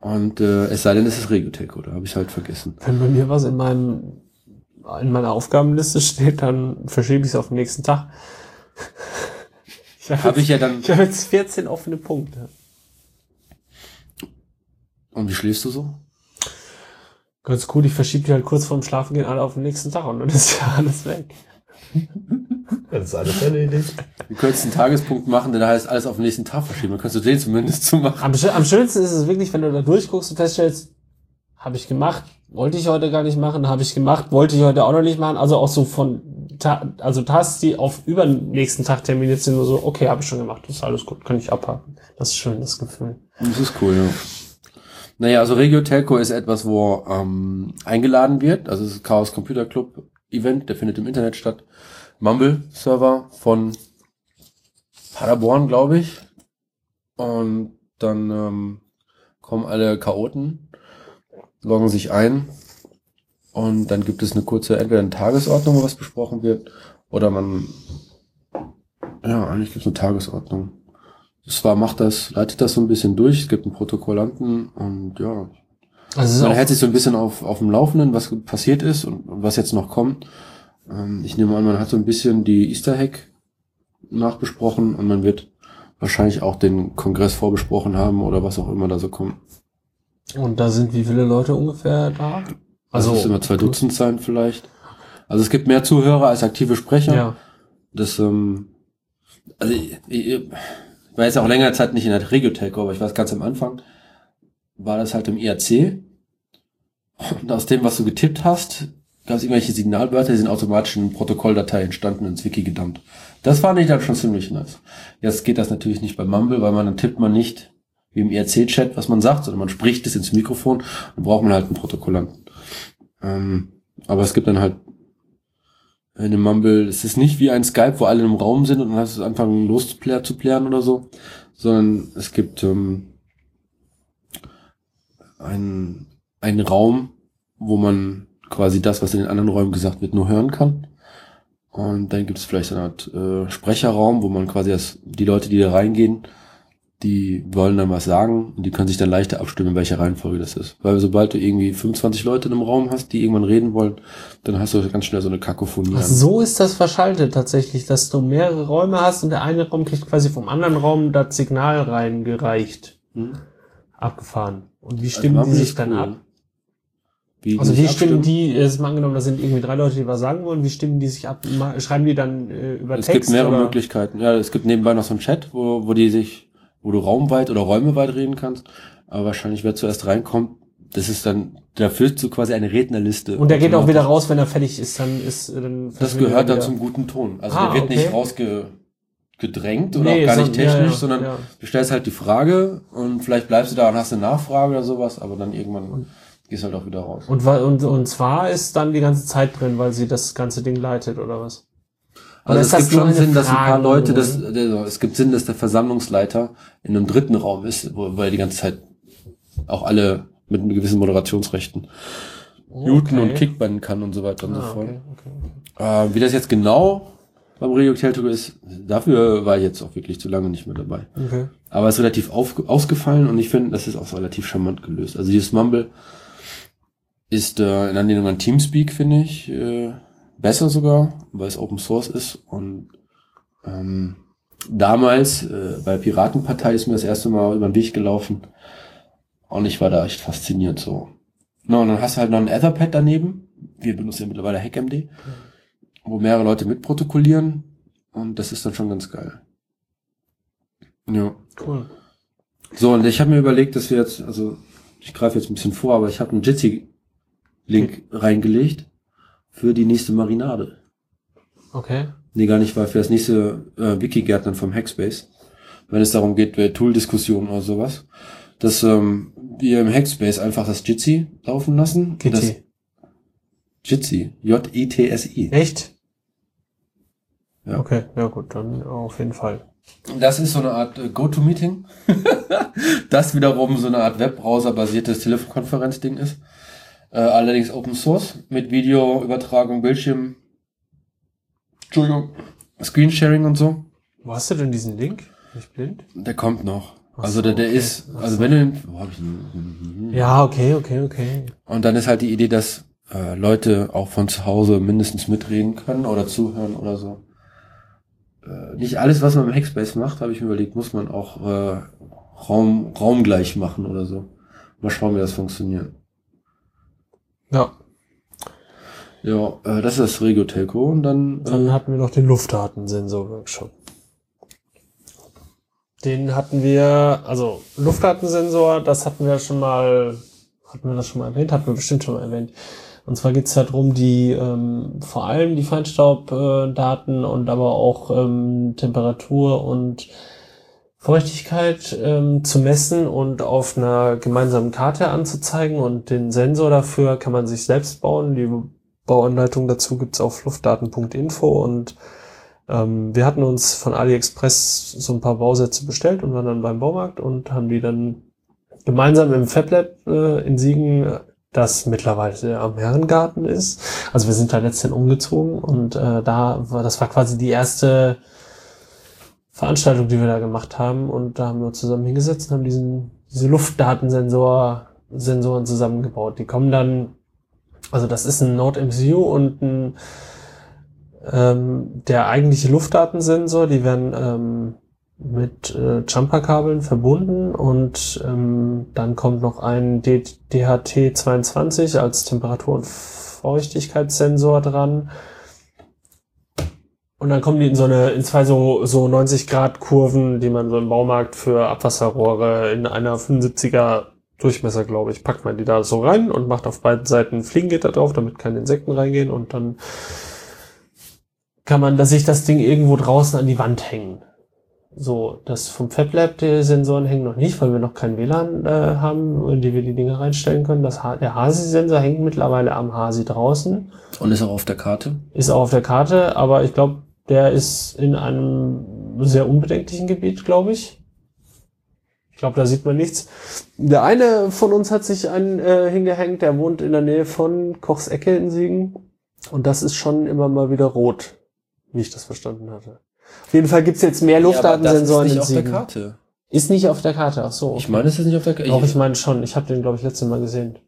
Und äh, es sei denn, es ist Regiotelco, da habe ich halt vergessen. Wenn bei mir was in meinem in meiner Aufgabenliste steht, dann verschiebe ich es auf den nächsten Tag. Ich habe Habe ich ja dann. ich habe jetzt 14 offene Punkte. Und wie schläfst du so? Ganz gut, ich verschiebe die halt kurz vorm Schlafengehen alle auf den nächsten Tag und dann ist ja alles weg. Das ist alles erledigt. Du könntest einen Tagespunkt machen, der heißt alles auf den nächsten Tag verschieben. Dann könntest du den zumindest zu machen. Am, am schönsten ist es wirklich, wenn du da durchguckst und feststellst, habe ich gemacht, wollte ich heute gar nicht machen, habe ich gemacht, wollte ich heute auch noch nicht machen. Also auch so von, also Tasks, die auf über den nächsten Tag terminiert sind, nur so, okay, habe ich schon gemacht, das ist alles gut, kann ich abhaken. Das ist schön, das Gefühl. Das ist cool, ja. Naja, also Regio Telco ist etwas, wo ähm, eingeladen wird. Also es ist Chaos Computer Club Event, der findet im Internet statt. Mumble-Server von Paderborn, glaube ich. Und dann ähm, kommen alle Chaoten, loggen sich ein und dann gibt es eine kurze, entweder eine Tagesordnung, wo was besprochen wird, oder man, ja, eigentlich gibt es eine Tagesordnung. Zwar macht das, leitet das so ein bisschen durch, es gibt einen Protokollanten und ja, Also man hält sich so ein bisschen auf, auf dem Laufenden, was passiert ist und, und was jetzt noch kommt. Ähm, ich nehme an, man hat so ein bisschen die Easter Hack nachbesprochen und man wird wahrscheinlich auch den Kongress vorbesprochen haben oder was auch immer da so kommt. und da sind wie viele Leute ungefähr da? Also es immer zwei Dutzend sein vielleicht. Also es gibt mehr Zuhörer als aktive Sprecher. Ja. Das, ähm, also ich, ich war jetzt auch länger Zeit nicht in der Regio-Telco, aber ich weiß ganz am Anfang, war das halt im IRC. Und aus dem, was du getippt hast, gab es irgendwelche Signalwörter, die sind automatisch in Protokolldatei entstanden und ins Wiki gedumpt. Das fand ich dann schon ziemlich nice. Jetzt geht das natürlich nicht bei Mumble, weil man dann tippt man nicht wie im IRC-Chat, was man sagt, sondern man spricht es ins Mikrofon und braucht man halt einen Protokollanten. Ähm, aber es gibt dann halt in dem Mumble, es ist nicht wie ein Skype, wo alle im Raum sind und dann hast du anfangen loszuplären zu plären oder so, sondern es gibt ähm, einen, einen Raum, wo man quasi das, was in den anderen Räumen gesagt wird, nur hören kann. Und dann gibt es vielleicht eine Art äh, Sprecherraum, wo man quasi das, die Leute, die da reingehen, die wollen dann was sagen und die können sich dann leichter abstimmen, in welcher Reihenfolge das ist. Weil sobald du irgendwie 25 Leute in einem Raum hast, die irgendwann reden wollen, dann hast du ganz schnell so eine Kakophonie. Ach, an. so ist das verschaltet tatsächlich, dass du mehrere Räume hast und der eine Raum kriegt quasi vom anderen Raum das Signal reingereicht. Hm? Abgefahren. Und wie Also stimmen die Mumble sich ist dann cool. ab? Wie Also die wie stimmen die, jetzt mal angenommen, da sind irgendwie drei Leute, die was sagen wollen, wie stimmen die sich ab? Schreiben die dann äh, über Es Text? gibt mehrere oder? Möglichkeiten. Ja, es gibt nebenbei noch so einen Chat, wo, wo die sich, wo du raumweit oder räumeweit reden kannst. Aber wahrscheinlich, wer zuerst reinkommt, das ist dann, da führst du quasi eine Rednerliste. Und der geht auch wieder raus, wenn er fertig ist, dann ist äh, dann Das gehört dann zum guten Ton. Also Ah, der wird nicht okay. rausgedrängt oder Nee, auch gar nicht so- ja, technisch, ja, sondern ja. du stellst halt die Frage und vielleicht bleibst du da und hast eine Nachfrage oder sowas, aber dann irgendwann gehst halt auch wieder raus. Und, und, und zwar ist dann die ganze Zeit drin, weil sie das ganze Ding leitet, oder was? Also es gibt schon Sinn, dass ein paar Leute, das, also es gibt Sinn, dass der Versammlungsleiter in einem dritten Raum ist, wo, weil er die ganze Zeit auch alle mit einem gewissen Moderationsrechten muten und kickbannen kann und so weiter und so Ah, fort. okay, okay. Äh, wie das jetzt genau beim Regio Telto ist, dafür war ich jetzt auch wirklich zu lange nicht mehr dabei. okay. Aber es ist relativ auf, ausgefallen und ich finde, das ist auch relativ charmant gelöst. Also dieses Mumble ist äh, in Anlehnung an Teamspeak, finde ich, äh, besser sogar, weil es Open Source ist. Und ähm, damals äh, bei Piratenpartei ist mir das erste Mal über den Weg gelaufen und ich war da echt fasziniert so. Na, und dann hast du halt noch ein Etherpad daneben. Wir benutzen ja mittlerweile HackMD, wo mehrere Leute mitprotokollieren und das ist dann schon ganz geil. Ja. Cool. So, und ich habe mir überlegt, dass wir jetzt, also ich greife jetzt ein bisschen vor, aber ich habe einen Jitsi-Link reingelegt für die nächste Marinade. Okay. Nee, gar nicht, weil für das nächste äh, Wiki-Gärtnern vom Hackspace, wenn es darum geht, äh, Tool-Diskussionen oder sowas, dass ähm, wir im Hackspace einfach das Jitsi laufen lassen. Kitty. Jitsi. J-I-T-S-I. Echt? Ja. Okay, ja gut, dann auf jeden Fall. Das ist so eine Art äh, Go-To-Meeting. das wiederum so eine Art Webbrowser-basiertes Telefonkonferenzding ist. Äh, allerdings Open Source mit Videoübertragung, Bildschirm, Entschuldigung, Screensharing und so. Wo hast du denn diesen Link? Nicht blind? Der kommt noch. Ach Also so, der, der okay. ist, also so. wenn du, wo hab ich ihn? Ja, okay, okay, okay. Und dann ist halt die Idee, dass äh, Leute auch von zu Hause mindestens mitreden können oder zuhören oder so. Äh, nicht alles, was man im Hackspace macht, habe ich mir überlegt, muss man auch äh, Raum, raumgleich machen oder so. Mal schauen, wie das funktioniert. Ja, Ja, äh, das ist das Regio Telco und dann, dann äh, hatten wir noch den Luftdatensensor-Workshop. Den hatten wir, also Luftdatensensor, das hatten wir schon mal, hatten wir das schon mal erwähnt, hatten wir bestimmt schon mal erwähnt. Und zwar geht es darum, die ähm, vor allem die Feinstaubdaten und aber auch ähm, Temperatur und Feuchtigkeit ähm, zu messen und auf einer gemeinsamen Karte anzuzeigen. Und den Sensor dafür kann man sich selbst bauen. Die Bauanleitung dazu gibt's auf luftdaten.info und ähm, wir hatten uns von AliExpress so ein paar Bausätze bestellt und waren dann beim Baumarkt und haben die dann gemeinsam im FabLab äh, in Siegen, das mittlerweile am Herrengarten ist. Also wir sind da letztendlich umgezogen und äh, da war, das war quasi die erste Veranstaltung, die wir da gemacht haben und da haben wir uns zusammen hingesetzt und haben diesen, diese Luftdatensensor, Sensoren zusammengebaut. Die kommen dann, also das ist ein Node MCU und ein ähm, der eigentliche Luftdatensensor, die werden ähm, mit äh, Jumperkabeln verbunden und ähm, dann kommt noch ein D DHT22 als Temperatur- und Feuchtigkeitssensor dran. Und dann kommen die in so eine, in zwei so, so 90 Grad Kurven, die man so im Baumarkt für Abwasserrohre in einer 75er Durchmesser, glaube ich, packt man die da so rein und macht auf beiden Seiten Fliegengitter drauf, damit keine Insekten reingehen und dann kann man dass sich das Ding irgendwo draußen an die Wand hängen. So, das vom FabLab, die Sensoren hängen noch nicht, weil wir noch kein WLAN äh, haben, in die wir die Dinge reinstellen können. Das, Ha- der Hasi-Sensor hängt mittlerweile am Hasi draußen, und ist auch auf der Karte. ist auch auf der Karte, aber ich glaube, der ist in einem sehr unbedenklichen Gebiet, glaube ich. Ich glaube, da sieht man nichts. Der eine von uns hat sich einen äh, hingehängt, der wohnt in der Nähe von Kochs Ecke in Siegen. Und das ist schon immer mal wieder rot, wie ich das verstanden hatte. Auf jeden Fall gibt's jetzt mehr Luftdatensensoren ja, in das ist nicht Siegen. auf der Karte. Ist nicht auf der Karte, ach so. Ich meine, es ist nicht auf der Karte. Doch, ich meine schon. Ich habe den, glaube ich, letztes Mal gesehen.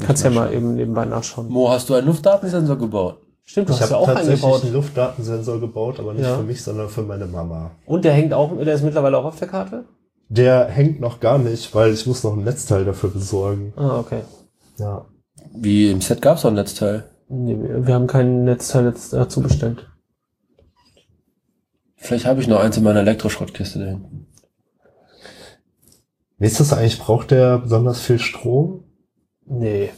Kannst ja mal eben nebenbei nachschauen. Mo, hast du einen Luftdatensensor gebaut? Stimmt, du Ich hast ja habe auch tatsächlich eingebaut. einen Luftdatensensor gebaut, aber nicht Ja. für mich, sondern für meine Mama. Und der hängt auch, der ist mittlerweile auch auf der Karte? Der hängt noch gar nicht, weil ich muss noch ein Netzteil dafür besorgen. Ah, okay. Ja. Wie im Set gab's doch ein Netzteil. Nee, wir wir haben kein Netzteil jetzt dazu bestellt. Vielleicht habe ich noch eins in meiner Elektroschrottkiste da hinten. Wie ist das eigentlich? Braucht der besonders viel Strom? Nee,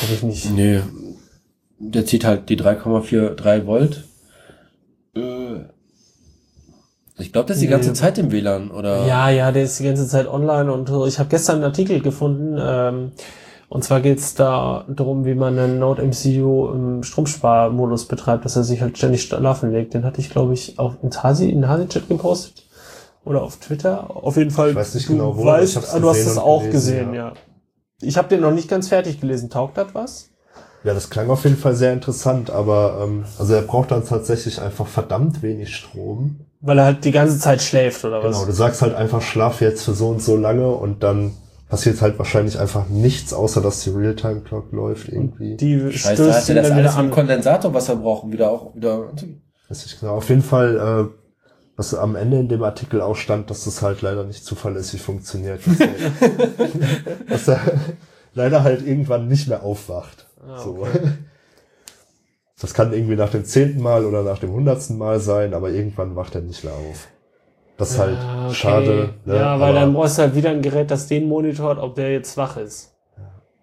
glaube ich nicht. Nee. Der zieht halt die 3,43 Volt. Äh, Ich glaube, das ist die Nee. ganze Zeit im WLAN, oder? Ja, ja, der ist die ganze Zeit online und so. ich habe gestern einen Artikel gefunden, ähm, und zwar geht's da darum, wie man einen Node MCU im Stromsparmodus betreibt, dass er sich halt ständig schlafen legt. Den hatte ich, glaube ich, auf in Hasi, in Hasi-Chat gepostet. Oder auf Twitter. Auf jeden Fall. Ich weiß nicht du genau wo, weißt, ich hab's du hast das auch gelesen, gesehen, ja. ja. Ich habe den noch nicht ganz fertig gelesen. Taugt das was? Ja, das klang auf jeden Fall sehr interessant, aber ähm, also er braucht dann tatsächlich einfach verdammt wenig Strom. Weil er halt die ganze Zeit schläft, oder was? Genau, du sagst halt einfach, schlaf jetzt für so und so lange und dann passiert halt wahrscheinlich einfach nichts, außer dass die Realtime-Clock läuft irgendwie. Die Scheiße, stößt hat er das dann alles wieder mit an. Kondensatorwasser brauchen, wieder auch, wieder. Weiß ich genau. Auf jeden Fall, äh, was am Ende in dem Artikel auch stand, dass das halt leider nicht zuverlässig funktioniert. Dass er, dass er leider halt irgendwann nicht mehr aufwacht. Ah, so. Das kann irgendwie nach dem zehnten Mal oder nach dem hundertsten Mal sein, aber irgendwann wacht er nicht mehr auf. Das ist halt Ja, okay. schade. Ne? Ja, weil aber dann brauchst du halt wieder ein Gerät, das den monitort, ob der jetzt wach ist.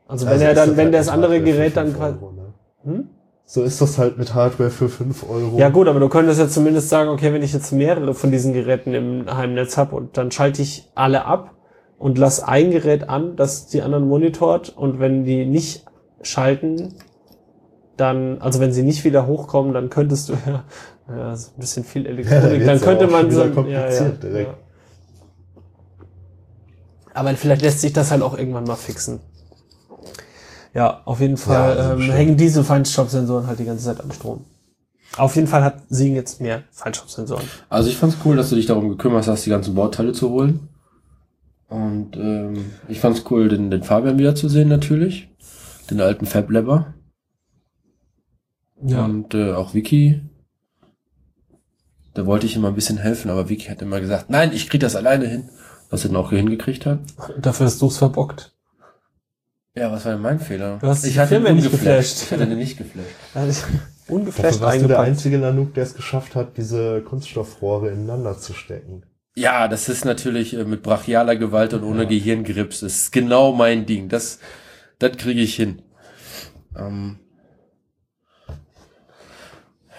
Also wenn also er dann, das wenn halt das andere Hardware Gerät dann fünf quasi. Euro, ne? Hm? So ist das halt mit Hardware für 5 Euro. Ja gut, aber du könntest ja zumindest sagen, okay, wenn ich jetzt mehrere von diesen Geräten im Heimnetz habe und dann schalte ich alle ab und lass ein Gerät an, das die anderen monitort und wenn die nicht schalten, dann, also wenn sie nicht wieder hochkommen, dann könntest du ja, ja so ein bisschen viel Ja, Elektronik, dann dann ja könnte man so, ja, ja, direkt. ja. Aber vielleicht lässt sich das halt auch irgendwann mal fixen. Ja, auf jeden Fall also ähm, hängen diese Feinstaubsensoren halt die ganze Zeit am Strom. Auf jeden Fall hat Siegen jetzt mehr Feinstaubsensoren. Also ich fand's cool, dass du dich darum gekümmert hast, die ganzen Bauteile zu holen. Und ähm, ich fand's cool, den, den Fabian wiederzusehen natürlich. Den alten Fab Labber. Und äh, auch Vicky. Da wollte ich ihm mal ein bisschen helfen, aber Vicky hat immer gesagt, nein, ich krieg das alleine hin. Was er dann auch hingekriegt hat. Dafür hast du's verbockt. Ja, was war denn mein Fehler? Du hast ich hatte Firma nicht ungeflasht. geflasht. Ich hatte ihn nicht geflasht. Also, Dafür ungeflasht warst du der einzige Nanook, der es geschafft hat, diese Kunststoffrohre ineinander zu stecken. Ja, das ist natürlich äh, mit brachialer Gewalt und ohne Ja. Gehirngrips. Das ist genau mein Ding. Das, das kriege ich hin. Ähm,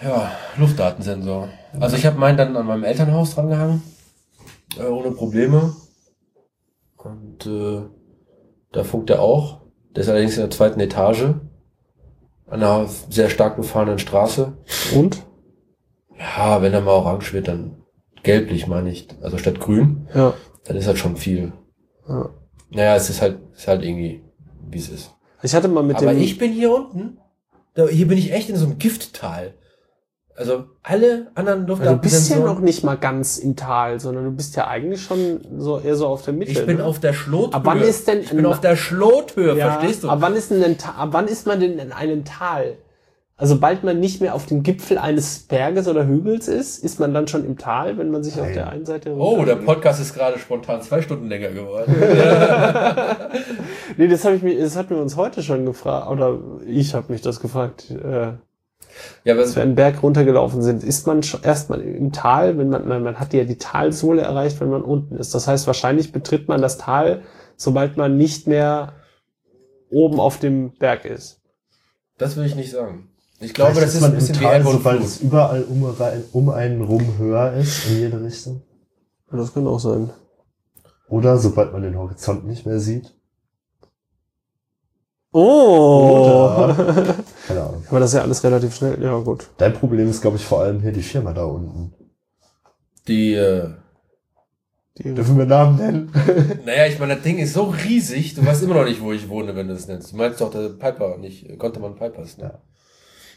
ja, Luftdatensensor. Also ich habe meinen dann an meinem Elternhaus drangehangen, äh, ohne Probleme. Und äh, da funkt er auch. Der ist allerdings in der zweiten Etage, an einer sehr stark befahrenen Straße. Und? Ja, wenn er mal orange wird, dann gelblich meine ich, also statt grün, Ja. dann ist halt schon viel. ja. Naja, es ist halt, ist halt irgendwie, wie es ist. Ich hatte mal mit Aber dem. ich bin hier unten, da, hier bin ich echt in so einem Gifttal. Also alle anderen Ja, du bist ja noch nicht mal ganz im Tal, sondern du bist ja eigentlich schon so eher so auf der Mitte. ich bin ne? auf der Schlothöhe. Aber wann ist denn ich bin auf der Schlothöhe, ja, verstehst du? Aber wann ist denn ein ab wann ist man denn in einem Tal? Also sobald man nicht mehr auf dem Gipfel eines Berges oder Hügels ist, ist man dann schon im Tal, wenn man sich auf Nein. der einen Seite oh, der Podcast ist gerade spontan zwei Stunden länger geworden. Nee, das habe ich mir, das hatten wir uns heute schon gefragt, oder ich habe mich das gefragt, äh, ja, als wir einen Berg runtergelaufen sind. Ist man schon erstmal im Tal, wenn man, man, man hat ja die Talsohle erreicht, wenn man unten ist. Das heißt, wahrscheinlich betritt man das Tal, sobald man nicht mehr oben auf dem Berg ist. das will ich nicht sagen. Ich glaube, Vielleicht das ist man ein bisschen im wie sobald es überall um, um einen rum höher ist, in jede Richtung. Das kann auch sein. Oder sobald man den Horizont nicht mehr sieht. Oh! Oder, keine Ahnung. Aber das ist ja alles relativ schnell. Ja, gut. Dein Problem ist, glaube ich, vor allem hier die Firma da unten. Die, äh, Die, Dürfen wir Namen nennen? naja, ich meine, das Ding ist so riesig, du weißt immer noch nicht, wo ich wohne, wenn du es nennst. Du meinst doch der Piper, nicht äh, Gontemann Pipers, ne? Ja.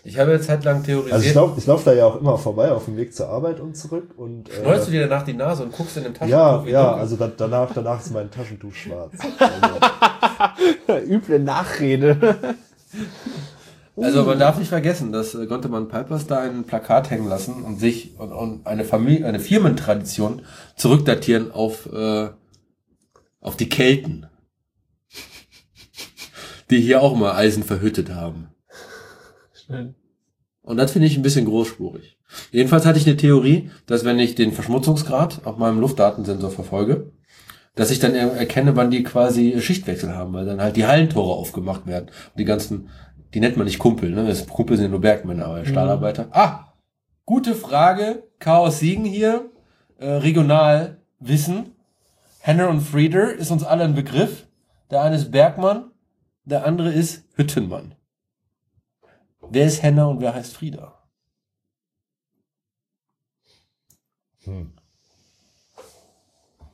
Ich habe jetzt halt lang theorisiert. Also ich laufe ich lauf da ja auch immer vorbei auf dem Weg zur Arbeit und zurück und äh, Schneust du dir danach die Nase und guckst in dem Taschentuch? ja, ja, dunkel- also da, danach, danach ist mein Taschentuch schwarz. Also, üble Nachrede. Also man darf nicht vergessen, dass äh, Gontemann Pipers da ein Plakat hängen lassen und sich und, und eine Familie, eine Firmentradition zurückdatieren auf äh, auf die Kelten, die hier auch mal Eisen verhüttet haben. Und das finde ich ein bisschen großspurig. Jedenfalls hatte ich eine Theorie, dass wenn ich den Verschmutzungsgrad auf meinem Luftdatensensor verfolge, dass ich dann er- erkenne, wann die quasi Schichtwechsel haben, weil dann halt die Hallentore aufgemacht werden. Und die ganzen, die nennt man nicht Kumpel, ne? Das Kumpel sind ja nur Bergmänner, aber Stahlarbeiter. Ah! Gute Frage. Chaos Siegen hier. Äh, regional Wissen. Henner und Frieder ist uns alle ein Begriff. Der eine ist Bergmann, der andere ist Hüttenmann. Wer ist Henner und wer heißt Frieda? hm.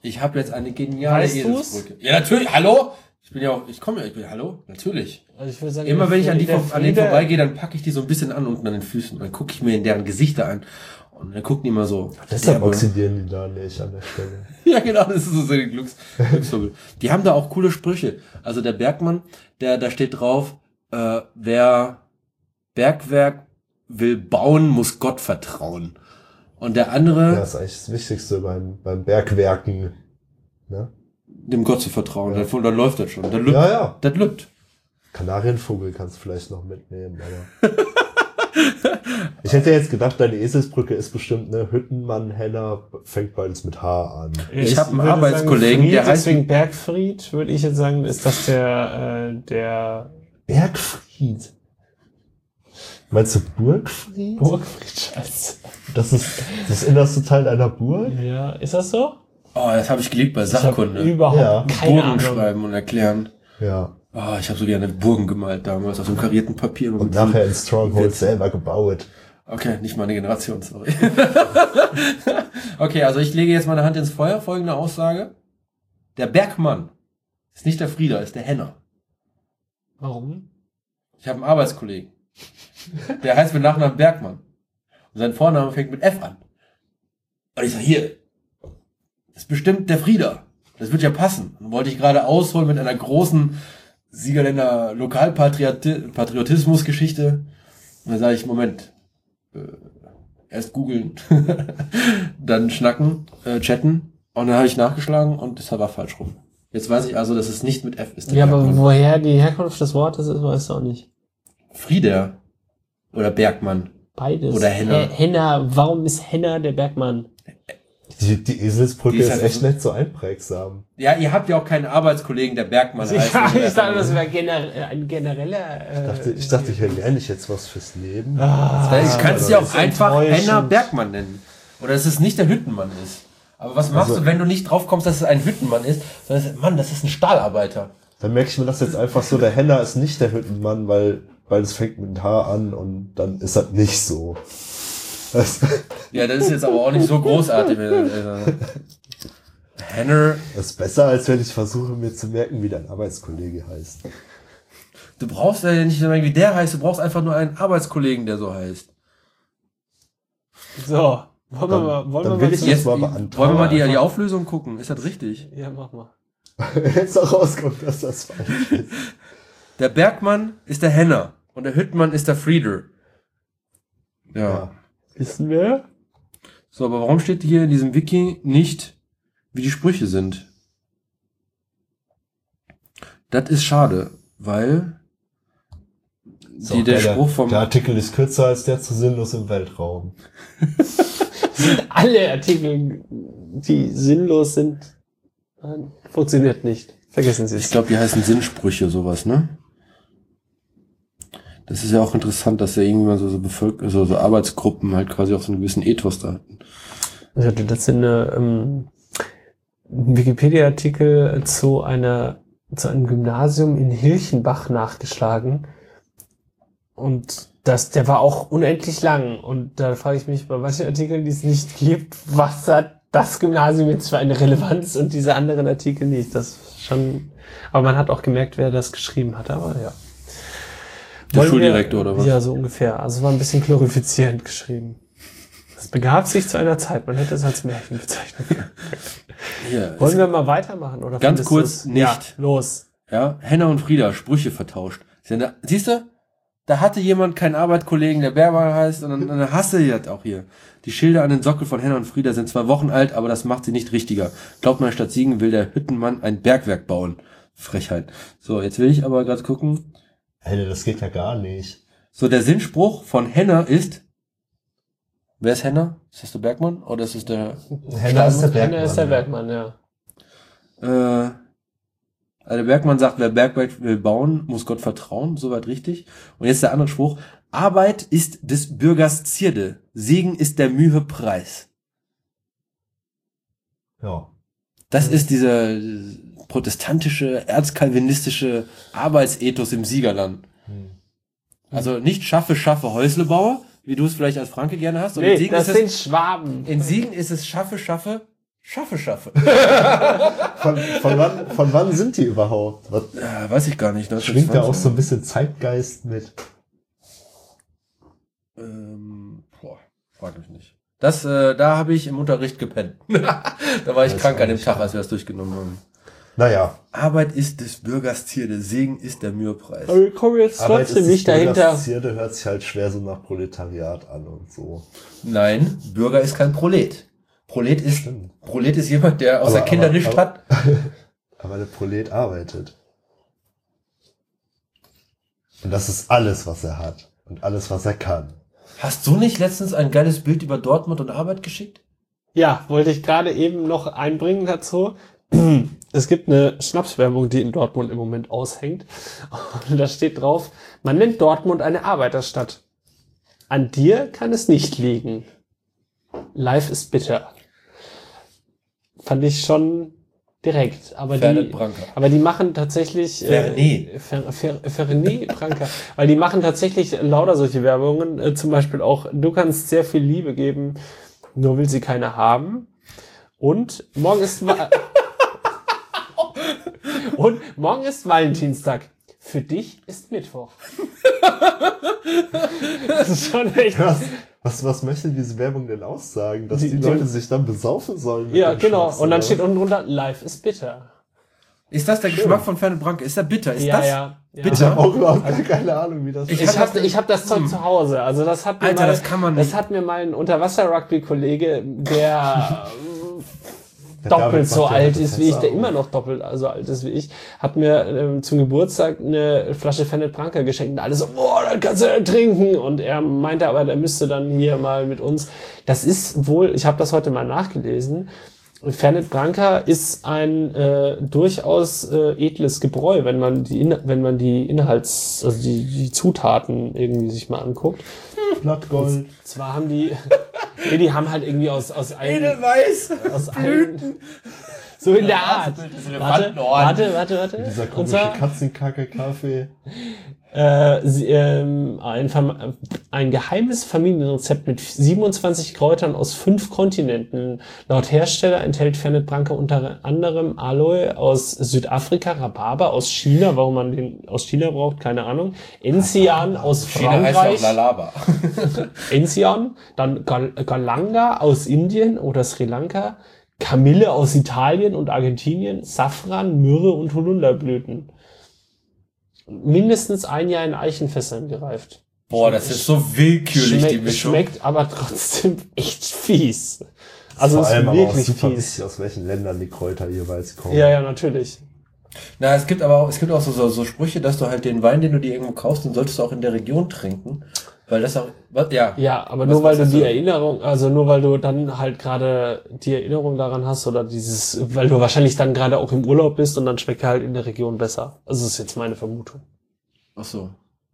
Ich habe jetzt eine geniale Weißt du's? Eselsbrücke. Ja, natürlich. Hallo? Ich bin ja auch, ich komme ja, ich bin, hallo? Natürlich. Also ich würde sagen, Immer wenn ich an, die, vor- an denen vorbeigehe, dann packe ich die so ein bisschen an unten an den Füßen. Dann gucke ich mir in deren Gesichter an. Und dann gucken die immer so. Deshalb oxidieren die da nicht an der Stelle. Ja, genau, das ist so so ein Glücks, Glücksvogel. Die haben da auch coole Sprüche. Also der Bergmann, der, da steht drauf, äh, wer Bergwerk will bauen, muss Gott vertrauen. Und der andere, Ja, ist eigentlich das Wichtigste beim, beim Bergwerken. Ne? dem Gott zu vertrauen. Ja. Dann, dann läuft das schon. Dann lübt, Ja, ja. das lübt. Kanarienvogel kannst du vielleicht noch mitnehmen, aber. ich hätte jetzt gedacht, deine Eselsbrücke ist bestimmt eine Hüttenmann, Henner, fängt beides mit H an. Ich hab einen würde Arbeitskollegen, Fried, der heißt- deswegen Bergfried, würde ich jetzt sagen, ist das der, äh, der Bergfried. Meinst du Burgfried? Burgfried, scheiße. Das ist das innerste Teil einer Burg? Ja, ist das so? Oh, das habe ich geliebt bei Sachkunde. überhaupt Ja. keine Burgen Ahnung. schreiben und erklären. Ja. Oh, ich habe so gerne Burgen gemalt damals auf dem karierten Papier. Und nachher in Stronghold selber gebaut. Okay, nicht meine Generation, sorry. okay, also ich lege jetzt meine Hand ins Feuer. Folgende Aussage. Der Bergmann ist nicht der Frieder, ist der Henner. Warum? Ich habe einen Arbeitskollegen. Der heißt mit Nachnamen Bergmann. Und sein Vorname fängt mit F an. Und ich sag, hier, das ist bestimmt der Frieder. Das wird ja passen. Und wollte ich gerade ausholen mit einer großen Siegerländer Lokalpatriotismus-Geschichte. Und dann sage ich, Moment, äh, erst googeln, dann schnacken, äh, chatten. Und dann habe ich nachgeschlagen und das war falsch rum. Jetzt weiß ich also, dass es nicht mit F ist. Ja, aber Bergmann. woher die Herkunft des Wortes ist, weißt du auch nicht. Frieder oder Bergmann. Beides. Oder Henner. Hä- Henner, warum ist Henner der Bergmann? Die, die Eselsbrücke Die ist ist, halt echt so- nicht so einprägsam. Ja, ihr habt ja auch keinen Arbeitskollegen, der Bergmann heißt. Ja, ich dachte, das wäre gener ein genereller. Ich Äh, dachte, ich dachte, hier lerne ich jetzt was fürs Leben. Ah, ich kann es also ja auch ist einfach. Henner Bergmann nennen. Oder dass es nicht der Hüttenmann ist. Aber was machst Also- du, wenn du nicht drauf kommst, dass es ein Hüttenmann ist, sondern Mann, das ist ein Stahlarbeiter. Dann merke ich mir das jetzt einfach so, der Henner ist nicht der Hüttenmann, weil, weil es fängt mit H an und dann ist das nicht so. Ja, das ist jetzt aber auch nicht so großartig. Also, Henner, das ist besser, als wenn ich versuche, mir zu merken, wie dein Arbeitskollege heißt. du brauchst ja nicht sagen, wie der heißt, du brauchst einfach nur einen Arbeitskollegen, der so heißt. so, wollen wir Dann- mal, wollen dann wir will mal jetzt- Jetzt, mal wollen wir mal die, die Auflösung gucken? Ist das richtig? Ja, mach mal. Jetzt auch rauskommt, dass das falsch ist. Der Bergmann ist der Henner und der Hüttmann ist der Frieder. Ja. Ja. Wissen wir? So, aber warum steht hier in diesem Wiki nicht, wie die Sprüche sind? Das ist schade, weil So, die, der der, Spruch vom der Artikel ist kürzer als der zu sinnlos im Weltraum. Alle Artikel, die sinnlos sind, nein, funktioniert nicht. Vergessen Sie Ich es. glaube, die heißen Sinnsprüche, sowas, ne? Das ist ja auch interessant, dass ja irgendwann so, so, Bevölker so, so Arbeitsgruppen halt quasi auch so einen gewissen Ethos da hatten. Ich hatte letztens eine, ähm, Wikipedia-Artikel zu einer, zu einem Gymnasium in Hilchenbach nachgeschlagen. Und das, der war auch unendlich lang. Und da frage ich mich bei manchen Artikeln, die es nicht gibt, was hat das Gymnasium jetzt für eine Relevanz und diese anderen Artikel nicht. Das ist schon, aber man hat auch gemerkt, wer das geschrieben hat, aber ja. Der Wollen wir- Schuldirektor oder was? Ja, so ungefähr. Also war ein bisschen glorifizierend geschrieben. Es begab sich zu einer Zeit, man hätte es als Märchen bezeichnen können. Hier, Wollen wir mal weitermachen? Oder Ganz kurz nicht. Ja, los. Ja, Henner und Frieda, Sprüche vertauscht. Siehst du? Da hatte jemand keinen Arbeitskollegen, der Bergmann heißt, und dann, dann hasse ich das auch hier. Die Schilder an den Sockel von Henner und Frieda sind zwei Wochen alt, aber das macht sie nicht richtiger. Glaubt man, statt Siegen will der Hüttenmann ein Bergwerk bauen. Frechheit. So, jetzt will ich aber gerade gucken. Hey, das geht ja gar nicht. So, der Sinnspruch von Henner ist, wer ist Henner? Ist das der Bergmann? Oder ist es der, Henner ist der Einer ist der. Bergmann, ja. Äh, also der Bergmann sagt, wer Bergwerk will bauen, muss Gott vertrauen, soweit richtig. Und jetzt der andere Spruch. Arbeit ist des Bürgers Zierde, Segen ist der Mühe Preis. Ja. Das ist dieser protestantische, erzkalvinistische Arbeitsethos im Siegerland. Hm. Also nicht schaffe, schaffe Häuslebauer, wie du es vielleicht als Franke gerne hast. sondern in Nee, Siegen, das ist sind es, Schwaben. in Siegen ist es schaffe, schaffe, schaffe, schaffe. Von, von, wann, von wann sind die überhaupt? Was, Ja, weiß ich gar nicht. schwingt da auch 1920. so ein bisschen Zeitgeist mit? Ähm, boah, frag mich nicht. Das, äh, da habe ich im Unterricht gepennt. da war ich Weiß krank an dem Tag, als wir das durchgenommen haben. Naja, Arbeit ist des Bürgers Zierde, Segen ist der Mühepreis. Aber wir kommen jetzt Arbeit trotzdem ist nicht des dahinter. Bürgers Zierde hört sich halt schwer so nach Proletariat an und so. Nein, Bürger ist kein Prolet. Prolet ist, Stimmt. Prolet ist jemand, der aus Aber- der Kinder aber- hat. Aber der Prolet arbeitet. Und das ist alles, was er hat. Und alles, was er kann. Hast du nicht letztens ein geiles Bild über Dortmund und Arbeit geschickt? Ja, wollte ich gerade eben noch einbringen dazu. Es gibt eine Schnapswerbung, die in Dortmund im Moment aushängt. Und da steht drauf, man nennt Dortmund eine Arbeiterstadt. An dir kann es nicht liegen. Life ist bitter. Fand ich schon direkt. Aber Fernet die, Branca. aber die machen tatsächlich Fernet. Äh, Fer, Fer, Fernet Branca. Weil die machen tatsächlich lauter solche Werbungen. Äh, zum Beispiel auch, du kannst sehr viel Liebe geben, nur will sie keine haben. Und morgen ist Und morgen ist Valentinstag. Für dich ist Mittwoch. das ist schon echt. Was, Was, was möchte diese Werbung denn aussagen? Dass Die- die, die- Leute sich dann besaufen sollen? Ja, genau. Schnaps, Und dann oder steht unten drunter, Life is bitter. Ist das der Schön. Geschmack von Fernet Branca? Ist der bitter? Ist ja, das? ja, ja. Bitte? Ich habe auch überhaupt keine Ahnung, wie das Ich Ich hab habe das- ich hab das Zeug Hm. zu Hause. Also das hat mir Alter, mal, das kann man das nicht. hat mir mal ein Unterwasser-Rugby-Kollege, Der doppelt so ja alt ist wie ich, der immer noch doppelt so alt ist wie ich, hat mir ähm, zum Geburtstag eine Flasche Fernet Branca geschenkt und alle so, boah, dann kannst du trinken. Und er meinte aber, der müsste dann hier mal mit uns. Das ist wohl, ich habe das heute mal nachgelesen. Fernet Branca ist ein äh, durchaus äh, edles Gebräu, wenn man die In wenn man die Inhalts also die, die Zutaten irgendwie sich mal anguckt. Blattgold. Zwar haben die nee, die haben halt irgendwie aus aus einem Edelweiß. aus einem so in der Art. Warte, warte, warte, warte. Dieser komische Katzenkacke-Kaffee. Äh, sie, ähm, ein, ein geheimes Familienrezept mit 27 Kräutern aus fünf Kontinenten. Laut Hersteller enthält Fernet Branca unter anderem Aloe aus Südafrika, Rhabarber aus China, warum man den aus China braucht, keine Ahnung, Enzian aus China heißt ja. Enzian, dann Gal Galanga aus Indien oder Sri Lanka, Kamille aus Italien und Argentinien, Safran, Myrrhe und Holunderblüten. Mindestens ein Jahr in Eichenfässern gereift. Boah, das ist so willkürlich, die Schmeckt, Mischung. schmeckt aber trotzdem echt fies. Also Vor es ist allem aber auch wirklich super fies. wichtig, aus welchen Ländern die Kräuter jeweils kommen. Ja, ja, natürlich. Na, es gibt aber auch, es gibt auch so, so, so Sprüche, dass du halt den Wein, den du dir irgendwo kaufst, den solltest du auch in der Region trinken. Weil das auch, was, ja. Ja, aber Was- nur weil du die so? Erinnerung, also nur weil du dann halt gerade die Erinnerung daran hast oder dieses, weil du wahrscheinlich dann gerade auch im Urlaub bist und dann schmeckt er halt in der Region besser. Also das ist jetzt meine Vermutung. Ach so.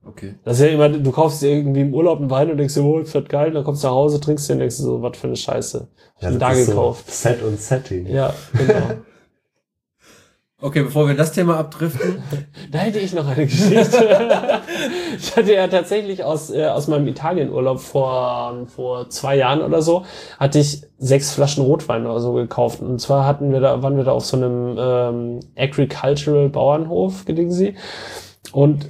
Okay. Das ist ja immer, du kaufst dir irgendwie im Urlaub einen Wein und denkst dir, oh, das wird geil, dann kommst du nach Hause, trinkst den und denkst dir so, was für eine Scheiße. Ja, ich das da gekauft. So Set und Setting. Ja, genau. Okay, bevor wir das Thema abdriften. Da hätte ich noch eine Geschichte. ich hatte ja tatsächlich aus, äh, aus meinem Italienurlaub vor, vor zwei Jahren oder so, hatte ich sechs Flaschen Rotwein oder so gekauft. Und zwar hatten wir da, waren wir da auf so einem ähm, Agricultural Bauernhof, gelegen sie. Und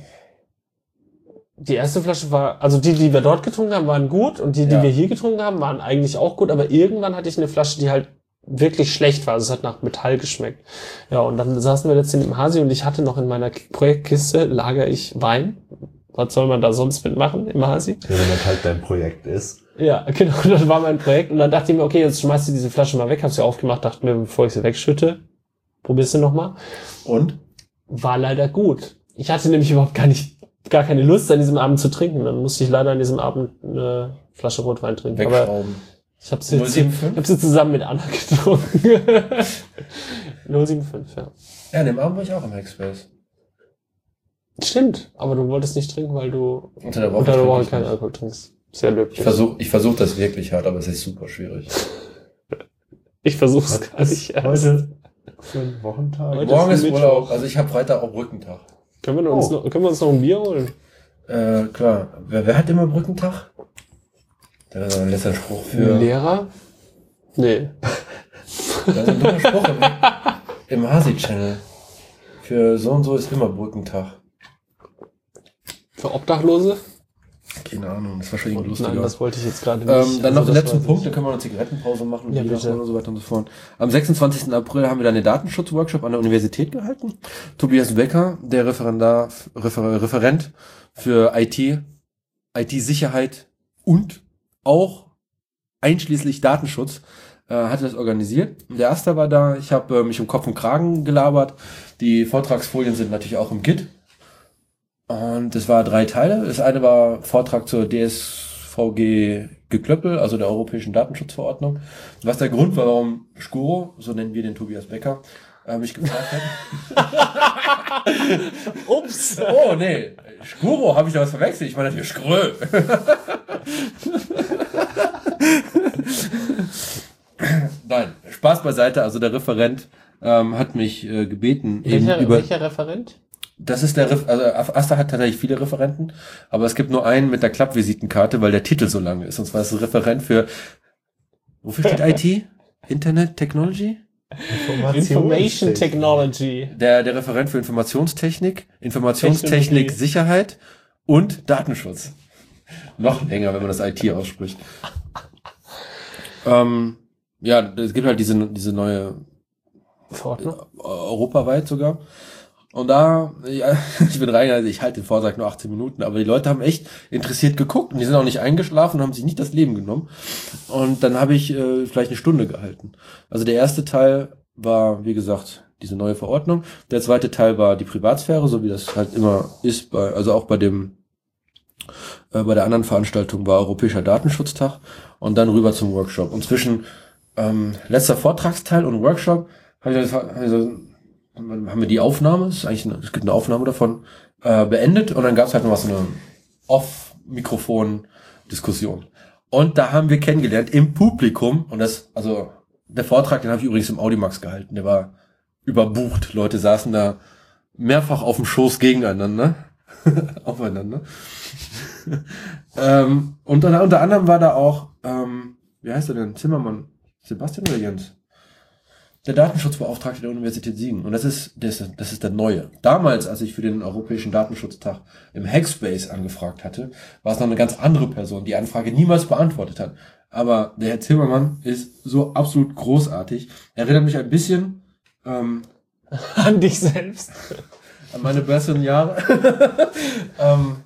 die erste Flasche war, also die, die wir dort getrunken haben, waren gut und die, die Ja. wir hier getrunken haben, waren eigentlich auch gut, aber irgendwann hatte ich eine Flasche, die halt wirklich schlecht war. Also es hat nach Metall geschmeckt. Ja, und dann saßen wir letztens im Hasi und ich hatte noch in meiner Projektkiste, lager ich Wein. Was soll man da sonst mitmachen im Hasi? Ja, wenn das halt dein Projekt ist. Ja, genau, das war mein Projekt. Und dann dachte ich mir, okay, jetzt schmeißt du diese Flasche mal weg, hab sie aufgemacht, dachte mir, bevor ich sie wegschütte, probierst du noch mal. Und? War leider gut. Ich hatte nämlich überhaupt gar nicht, gar keine Lust an diesem Abend zu trinken. Dann musste ich leider an diesem Abend eine Flasche Rotwein trinken. Aber Wegschrauben. Ich habe sie, jetzt- 075? ich hab sie zusammen mit Anna getrunken. 075, ja. Ja, an dem Abend war ich auch im Hackspace. Stimmt, aber du wolltest nicht trinken, weil du Unter der Woche. unter der Woche keinen. Alkohol trinkst. Sehr löblich. Ich versuche ich versuch das wirklich hart, aber es ist super schwierig. Ich versuch's Was gar nicht erst. heute für ein Wochentag? Heute- Morgen ist ist Mittwoch. Urlaub, also ich habe Freitag auch Brückentag. Können wir, uns Oh. noch, können wir uns noch ein Bier holen? Äh, klar. Wer, wer hat immer Brückentag? Der ist ein letzter Spruch für. Lehrer? Nee. Das ist ein dummer Spruch im, im Hasi-Channel. Für so und so ist immer Brückentag. Für Obdachlose? Keine Ahnung, das war schon irgendwie lustiger. Nein, das wollte ich jetzt gerade nicht. Ähm, dann noch Also den das letzten Punkt, dann können wir eine Zigarettenpause machen Ja, bitte. holen und so weiter und so fort. Am 26. April haben wir dann einen Datenschutzworkshop an der Universität gehalten. Tobias Becker, der Referendar, Refer, Referent für IT, IT-Sicherheit und auch einschließlich Datenschutz, äh, hatte das organisiert. Der Erste war da, ich habe äh, mich um Kopf und Kragen gelabert. Die Vortragsfolien sind natürlich auch im Git. Und es war drei Teile. Das eine war Vortrag zur DSVG Geklöppel, also der Europäischen Datenschutzverordnung. Was der Grund war, warum Skuro, so nennen wir den Tobias Becker, äh, mich gefragt hat. Ups! Oh, nee, Skuro, habe ich da was verwechselt? Ich meine natürlich Skrö. Nein, Spaß beiseite. Also der Referent ähm, hat mich äh, gebeten, eben Welcher, über welcher Referent? das ist der, Ref also Asta hat tatsächlich viele Referenten, aber es gibt nur einen mit der Klappvisitenkarte, weil der Titel so lang ist. Und zwar ist es Referent für, wofür steht IT? Internet Technology? Information Technology. Der, der Referent für Informationstechnik, Informationstechnik, Technologie. Sicherheit und Datenschutz. Noch länger, wenn man das IT ausspricht. ähm, ja, es gibt halt diese, diese neue Verordnung? äh, europaweit sogar. Und da, ja, ich bin rein, also ich halte den Vortrag nur 18 Minuten, aber die Leute haben echt interessiert geguckt und die sind auch nicht eingeschlafen und haben sich nicht das Leben genommen. Und dann habe ich äh, vielleicht eine Stunde gehalten. Also der erste Teil war, wie gesagt, diese neue Verordnung. Der zweite Teil war die Privatsphäre, so wie das halt immer ist, bei, also auch bei dem äh, bei der anderen Veranstaltung war Europäischer Datenschutztag und dann rüber zum Workshop. Und zwischen ähm, letzter Vortragsteil und Workshop habe ich, hab ich so, haben wir die Aufnahme, es, ist eigentlich eine, es gibt eine Aufnahme davon, äh, beendet und dann gab es halt noch was, so eine Off-Mikrofon-Diskussion. Und da haben wir kennengelernt im Publikum, und das, also der Vortrag, den habe ich übrigens im Audimax gehalten, der war überbucht. Leute saßen da mehrfach auf dem Schoß gegeneinander, aufeinander. ähm, und unter, unter anderem war da auch, ähm, wie heißt er denn, Zimmermann, Sebastian oder Jens? Der Datenschutzbeauftragte der Universität Siegen. Und das ist, das, ist- das ist der neue. Damals, als ich für den Europäischen Datenschutztag im Hackspace angefragt hatte, war es noch eine ganz andere Person, die Anfrage niemals beantwortet hat. Aber der Herr Zimmermann ist so absolut großartig. Er erinnert mich ein bisschen ähm, An dich selbst. an meine besseren Jahre. ähm,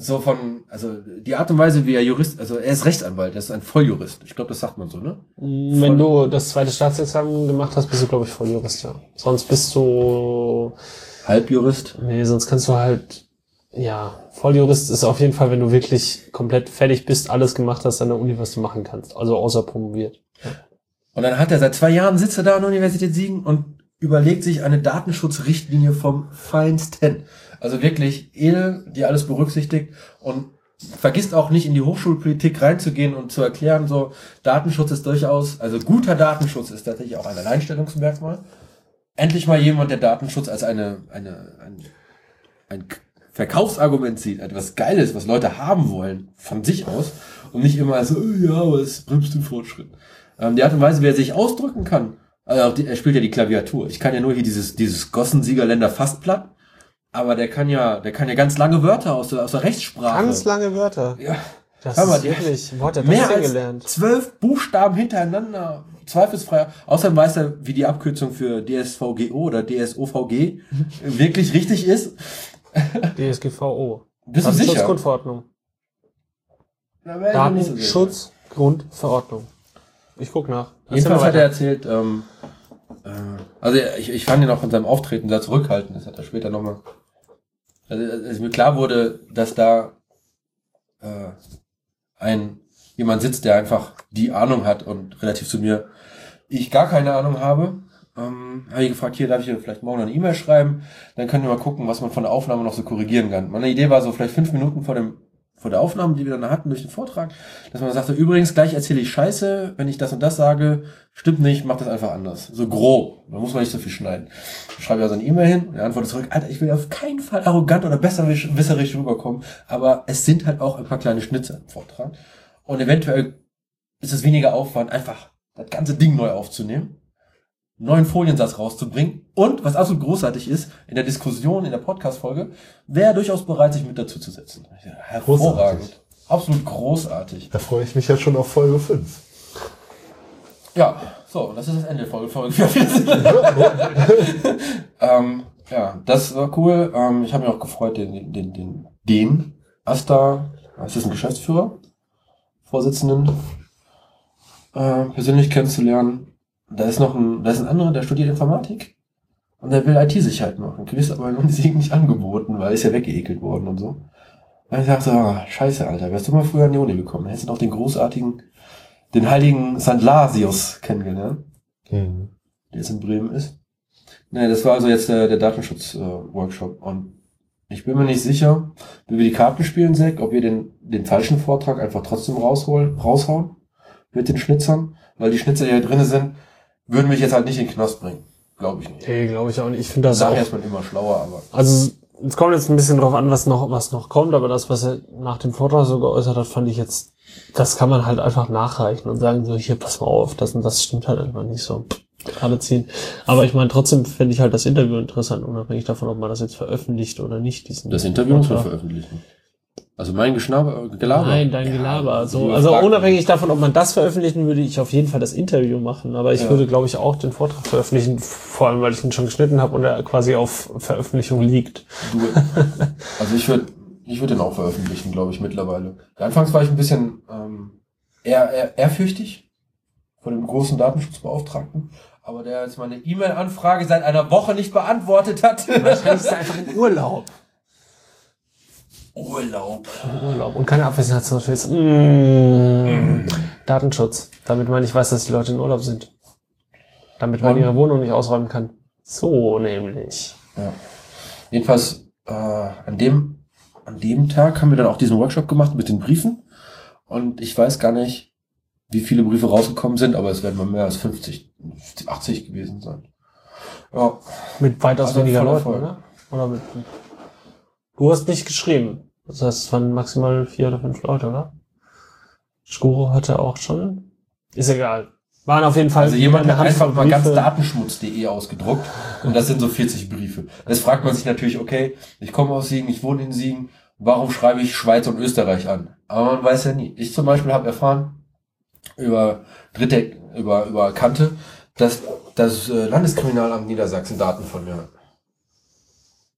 so von, also die Art und Weise, wie er Jurist, also er ist Rechtsanwalt, er ist ein Volljurist. Ich glaube, das sagt man so, ne? Wenn du das zweite Staatsexamen gemacht hast, bist du, glaube ich, Volljurist, ja. Sonst bist du, Halbjurist. nee, sonst kannst du halt, ja, Volljurist ist auf jeden Fall, wenn du wirklich komplett fertig bist, alles gemacht hast an der Uni, was du machen kannst. Also außer promoviert. Und dann hat er seit zwei Jahren sitzt er da an der Universität Siegen und überlegt sich eine Datenschutzrichtlinie vom Feinsten. Also wirklich edel, die alles berücksichtigt und vergisst auch nicht in die Hochschulpolitik reinzugehen und zu erklären, so Datenschutz ist durchaus, also guter Datenschutz ist tatsächlich auch ein Alleinstellungsmerkmal. Endlich mal jemand, der Datenschutz als eine, eine, ein, ein Verkaufsargument sieht, etwas Geiles, was Leute haben wollen, von sich aus und nicht immer so, "Oh ja, aber es bremst den Fortschritt. Ähm, die Art und Weise, wie er sich ausdrücken kann, also er spielt ja die Klaviatur. Ich kann ja nur hier dieses, dieses Gossensiegerländer fast platt, aber der kann ja, der kann ja ganz lange Wörter aus der, aus der Rechtssprache. Ganz lange Wörter. ja, Das Hör mal, ist wirklich, wo hat er mehr das gelernt? zwölf Buchstaben hintereinander, zweifelsfrei. Außerdem weiß er, wie die Abkürzung für DSVGO oder DSOVG wirklich richtig ist. DSGVO. Bist du sicher? Datenschutzgrundverordnung. Datenschutzgrundverordnung. Ich guck nach. Jedenfalls hat er erzählt, ähm, äh, also ich, ich fand ihn auch von seinem Auftreten sehr zurückhaltend, das hat er später nochmal. Also, als mir klar wurde, dass da äh, ein jemand sitzt, der einfach die Ahnung hat und relativ zu mir ich gar keine Ahnung habe, ähm, habe ich gefragt, hier darf ich vielleicht morgen eine E-Mail schreiben, dann können wir mal gucken, was man von der Aufnahme noch so korrigieren kann. Meine Idee war so vielleicht fünf Minuten vor dem vor der Aufnahme, die wir dann hatten durch den Vortrag, dass man sagte, übrigens, gleich erzähle ich Scheiße, wenn ich das und das sage, stimmt nicht, mach das einfach anders. So grob. Da muss man nicht so viel schneiden. Ich schreibe ja so eine E-Mail hin und er antwortet zurück, Alter, ich will auf keinen Fall arrogant oder besserwisserisch rüberkommen, aber es sind halt auch ein paar kleine Schnitze im Vortrag. Und eventuell ist es weniger Aufwand, einfach das ganze Ding neu aufzunehmen, neuen Foliensatz rauszubringen und, was absolut großartig ist, in der Diskussion, in der Podcast-Folge, wäre durchaus bereit, sich mit dazu zu setzen. Hervorragend. Großartig. Absolut großartig. Da freue ich mich ja schon auf Folge 5. Ja, so, und das ist das Ende der Folge. Folge 44. ähm, ja, das war cool. Ähm, ich habe mich auch gefreut, den, den, den, den Asta, ist das ein Geschäftsführer? Vorsitzenden, äh, persönlich kennenzulernen. Da ist noch ein, da ist ein anderer, der studiert Informatik. Und der will IT-Sicherheit machen. Gewiss aber in Siegen nicht angeboten, weil er ist ja weggeekelt worden und so. Und ich dachte, ah, scheiße, Alter, wärst du mal früher an die Uni gekommen, hättest du noch den großartigen, den heiligen St. Lasius kennengelernt, Mhm. der jetzt in Bremen ist. Nee, das war also jetzt der, der Datenschutz-Workshop. und ich bin mir nicht sicher, wie wir die Karten spielen, Zack, ob wir den, den falschen Vortrag einfach trotzdem rausholen, raushauen mit den Schnitzern, weil die Schnitzer, die hier drinne sind, würden mich jetzt halt nicht in den Knast bringen. Glaube ich nicht. Nee, glaube ich auch nicht. Ich finde das auch. Nachher ist man immer schlauer, aber Also es kommt jetzt ein bisschen drauf an, was noch, was noch kommt, aber das, was er nach dem Vortrag so geäußert hat, fand ich jetzt, das kann man halt einfach nachreichen und sagen so, hier, pass mal auf, das und das stimmt halt einfach nicht so. Gerade ziehen. Aber ich meine, trotzdem finde ich halt das Interview interessant, unabhängig davon, ob man das jetzt veröffentlicht oder nicht. Diesen das Interview muss man veröffentlichen. Also mein Geschnaber, Gelaber. Nein, dein Ja, Gelaber. So, also fragst unabhängig davon, ob man das veröffentlichen, würde ich auf jeden Fall das Interview machen. Aber ich Ja. würde, glaube ich, auch den Vortrag veröffentlichen, vor allem, weil ich ihn schon geschnitten habe und er quasi auf Veröffentlichung liegt. Du, also ich würde ich würd den auch veröffentlichen, glaube ich, mittlerweile. Anfangs war ich ein bisschen ähm, eher, eher ehrfürchtig vor dem großen Datenschutzbeauftragten, aber der jetzt meine E-Mail-Anfrage seit einer Woche nicht beantwortet hat. Wahrscheinlich ist er einfach in Urlaub. Urlaub. Urlaub und keine Abwesenheitsnotiz. Mm. Datenschutz. Damit man nicht weiß, dass die Leute in Urlaub sind. Damit man Und- ihre Wohnung nicht ausräumen kann. So nämlich. Ja. Jedenfalls äh, an dem an dem Tag haben wir dann auch diesen Workshop gemacht mit den Briefen und ich weiß gar nicht, wie viele Briefe rausgekommen sind, aber es werden mal mehr als 50, 80 gewesen sein. Ja, Mit weitaus Also weniger Leuten, Erfolg. oder? Oder mit. Du hast nicht geschrieben. Das heißt, es waren maximal vier oder fünf Leute, oder? Skuro hatte auch schon. Ist egal. Waren auf jeden Fall. Also jemand hat einfach mal ganz datenschmutz.de ausgedruckt und das sind so 40 Briefe. Jetzt fragt man sich natürlich, okay, ich komme aus Siegen, ich wohne in Siegen, warum schreibe ich Schweiz und Österreich an? Aber man weiß ja nie. Ich zum Beispiel habe erfahren über Dritte, über, über Kante, dass das äh, Landeskriminalamt Niedersachsen Daten von mir hat.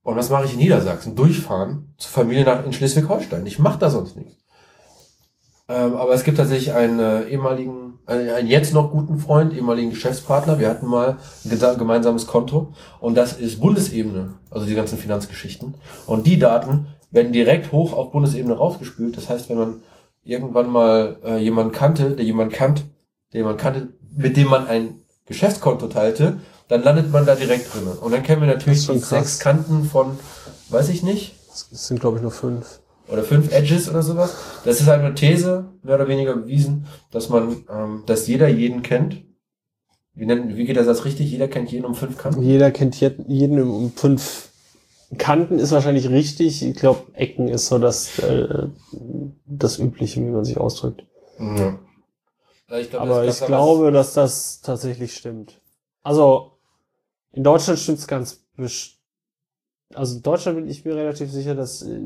Und was mache ich in Niedersachsen? Durchfahren zur Familie nach in Schleswig-Holstein. Ich mache da sonst nichts. Ähm, aber es gibt tatsächlich einen äh, ehemaligen, einen, einen jetzt noch guten Freund, ehemaligen Geschäftspartner. Wir hatten mal ein gemeinsames Konto und das ist Bundesebene, also die ganzen Finanzgeschichten. Und die Daten werden direkt hoch auf Bundesebene rausgespült. Das heißt, wenn man irgendwann mal äh, jemanden kannte, der jemand kannt, der jemand kannte, mit dem man ein Geschäftskonto teilte, dann landet man da direkt drin. Und dann kennen wir Das natürlich die krass. sechs Kanten von, weiß ich nicht, Es sind, glaube ich, nur fünf. oder fünf Edges oder sowas. Das ist halt eine These, mehr oder weniger bewiesen, dass man, ähm, dass jeder jeden kennt. Wie, nennt, wie geht der Satz richtig? Jeder kennt jeden um fünf Kanten. Jeder kennt je- jeden um fünf Kanten ist wahrscheinlich richtig. Ich glaube, Ecken ist so das, äh, das Übliche, wie man sich ausdrückt. Ja. Ich glaub, Aber das- ich das- glaube, dass das tatsächlich stimmt. Also, in Deutschland stimmt's ganz Also in Deutschland bin ich mir relativ sicher, dass, äh,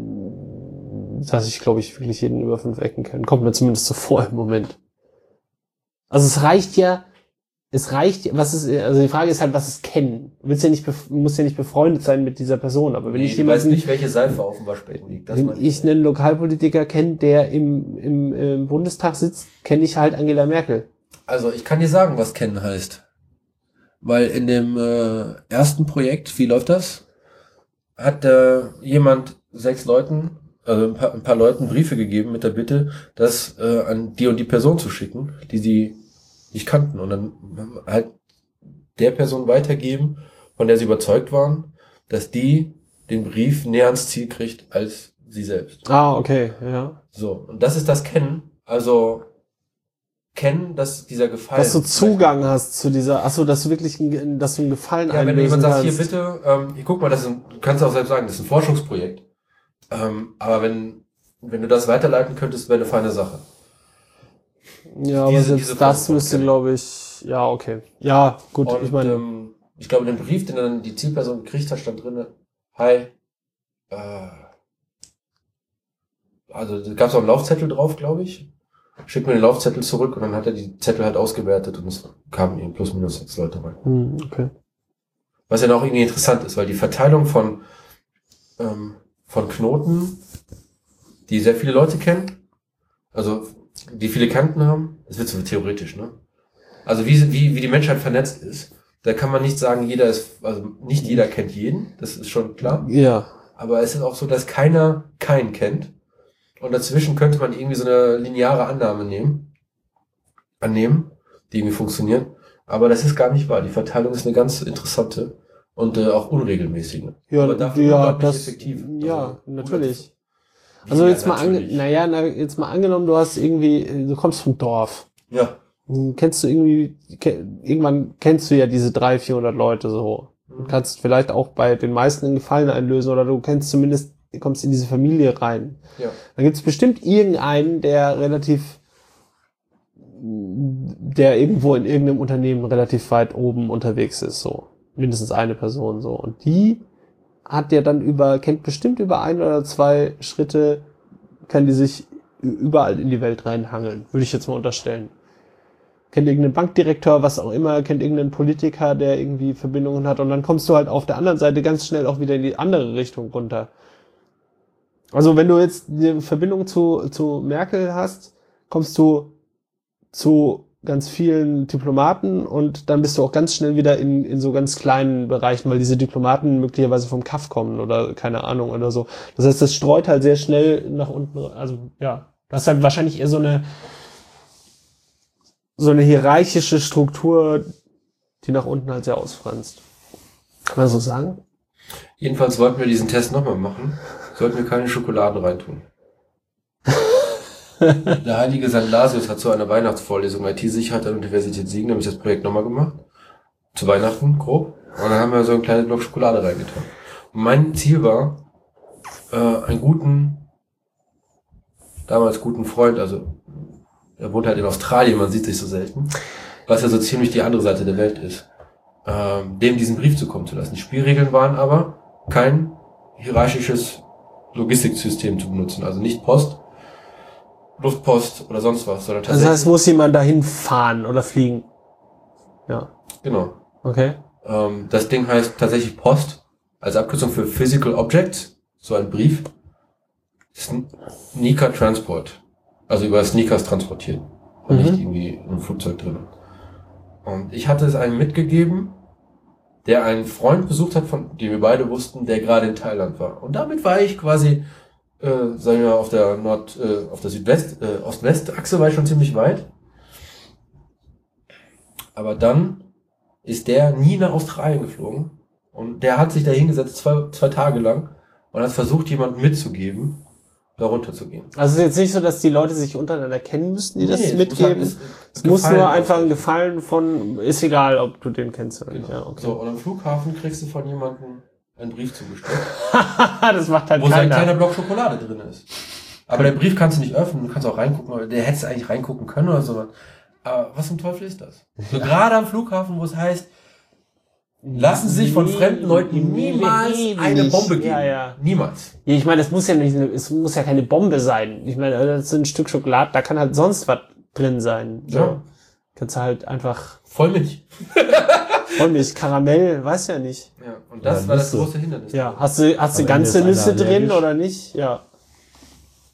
dass ich, glaube ich, wirklich jeden über fünf Ecken kenne. Kommt mir zumindest so vor im Moment. Also es reicht ja, es reicht, was ist, also die Frage ist halt, was ist kennen? Du willst ja nicht, musst ja nicht befreundet sein mit dieser Person, aber wenn nee, ich du weißt jemanden, nicht, welche Seife auf dem Waschbecken liegt. Wenn ich einen Lokalpolitiker kenne, der im, im, im Bundestag sitzt, kenne ich halt Angela Merkel. Also ich kann dir sagen, was kennen heißt. Weil in dem äh, ersten Projekt, wie läuft das? Hat äh, jemand sechs Leuten, also ein paar, ein paar Leuten Briefe gegeben mit der Bitte, das äh, an die und die Person zu schicken, die sie nicht kannten. Und dann halt der Person weitergeben, von der sie überzeugt waren, dass die den Brief näher ans Ziel kriegt als sie selbst. Ah, okay, ja. So, und das ist das Kennen. Also kennen, dass dieser Gefallen. Dass du Zugang hast zu dieser, achso, dass du wirklich, einen- dass du einen Gefallen Ja, wenn du jemand sagst, hier bitte, ähm, hier, guck mal, das ist ein, du kannst auch selbst sagen, das ist ein Forschungsprojekt. Ähm, aber wenn, wenn du das weiterleiten könntest, wäre eine feine Sache. Ja, aber diese- selbst diese das müsste, glaube ich, ja, okay. Ja, gut, Und ich meine, ähm, ich glaube, in dem Brief, den dann die Zielperson gekriegt hat, stand drinne, hi, äh, also da gab es auch einen Laufzettel drauf, glaube ich. Schick mir den Laufzettel zurück und dann hat er die Zettel halt ausgewertet und es kamen eben plus minus sechs Leute rein. hm, okay. Was ja noch irgendwie interessant ist, weil die Verteilung von, ähm, von Knoten, die sehr viele Leute kennen, also die viele Kanten haben, das wird so theoretisch, ne? Also wie, wie, wie die Menschheit vernetzt ist, da kann man nicht sagen, jeder ist, also nicht jeder kennt jeden, das ist schon klar. Ja, Aber es ist auch so, dass keiner keinen kennt. Und dazwischen könnte man irgendwie so eine lineare Annahme nehmen, annehmen, die irgendwie funktioniert. Aber das ist gar nicht wahr. Die Verteilung ist eine ganz interessante und äh, auch unregelmäßige. ja, Aber dafür ja, das, effektiv. ja, Also, natürlich. Also ja, jetzt mal, ange, naja, na, jetzt mal angenommen, du hast irgendwie, du kommst vom Dorf. Ja. Hm, Kennst du irgendwie, ke irgendwann kennst du ja diese 300, 400 Leute so. Du Mhm. kannst vielleicht auch bei den meisten einen Gefallen einlösen oder du kennst zumindest, kommst in diese Familie rein. Ja. Dann gibt es bestimmt irgendeinen, der relativ, der irgendwo in irgendeinem Unternehmen relativ weit oben unterwegs ist, so. Mindestens eine Person, so. Und die hat ja dann über, kennt bestimmt über ein oder zwei Schritte kann die sich überall in die Welt reinhangeln, würde ich jetzt mal unterstellen. Kennt irgendeinen Bankdirektor, was auch immer, kennt irgendeinen Politiker, der irgendwie Verbindungen hat und dann kommst du halt auf der anderen Seite ganz schnell auch wieder in die andere Richtung runter. Also wenn du jetzt eine Verbindung zu, zu Merkel hast, kommst du zu ganz vielen Diplomaten und dann bist du auch ganz schnell wieder in, in so ganz kleinen Bereichen, weil diese Diplomaten möglicherweise vom Kaff kommen oder keine Ahnung oder so. Das heißt, das streut halt sehr schnell nach unten. Also ja, das ist halt wahrscheinlich eher so eine so eine hierarchische Struktur, die nach unten halt sehr ausfranst. Kann man so sagen? Jedenfalls wollten wir diesen Test nochmal machen. Sollten wir keine Schokoladen reintun. Der heilige St. Lasius hat zu einer Weihnachtsvorlesung IT-Sicherheit an der Universität Siegen nämlich das Projekt nochmal gemacht. Zu Weihnachten, grob. Und dann haben wir so einen kleinen Block Schokolade reingetan. Und mein Ziel war, äh, einen guten, damals guten Freund, also er wohnt halt in Australien, man sieht sich so selten, was ja so ziemlich die andere Seite der Welt ist, ähm, dem diesen Brief zukommen zu lassen. Die Spielregeln waren aber, kein hierarchisches Logistiksystem zu benutzen, also nicht Post, Luftpost oder sonst was, sondern Also tatsächlich. das heißt, muss jemand dahin fahren oder fliegen. Ja. genau. Okay. Ähm, das Ding heißt tatsächlich Post, als Abkürzung für Physical Object, so ein Brief. Sneaker Transport. Also über Sneakers transportieren. Und Mhm. nicht irgendwie in einem Flugzeug drin. Und ich hatte es einem mitgegeben, der einen Freund besucht hat, von dem wir beide wussten, der gerade in Thailand war. Und damit war ich quasi, äh, sagen wir, auf der Nord, äh, auf der Südwest, äh, Ost-West-Achse war ich schon ziemlich weit. Aber dann ist der nie nach Australien geflogen. Und der hat sich da hingesetzt, zwei, zwei Tage lang, und hat versucht, jemandem mitzugeben, da runterzugehen. Also es ist jetzt nicht so, dass die Leute sich untereinander kennen müssten, die das Nee, es mitgeben. muss halt- es muss nur einfach ein. Gefallen von, ist egal, ob du den kennst oder nicht. Genau. Ja, okay. So, und am Flughafen kriegst du von jemandem einen Brief zugestellt, das macht halt wo sein kleiner keiner. Block Schokolade drin ist. Aber den Brief kannst du nicht öffnen, du kannst auch reingucken, aber der hättest eigentlich reingucken können oder so. Aber was zum Teufel ist das? So gerade am Flughafen, wo es heißt, lassen Sie sich von fremden Leuten niemals eine Bombe geben. Ja, ja. Niemals. Ja, ich meine, das muss ja nicht, es muss ja keine Bombe sein. Ich meine, das ist ein Stück Schokolade, da kann halt sonst was drin sein. So. Ja. Kannst du halt einfach Vollmilch. Vollmilch, Karamell, weiß ja nicht. Ja, und das Ja, war das Nüsse. große Hindernis. Ja, hast du, hast du ganze Nüsse drin allergisch. oder nicht? Ja.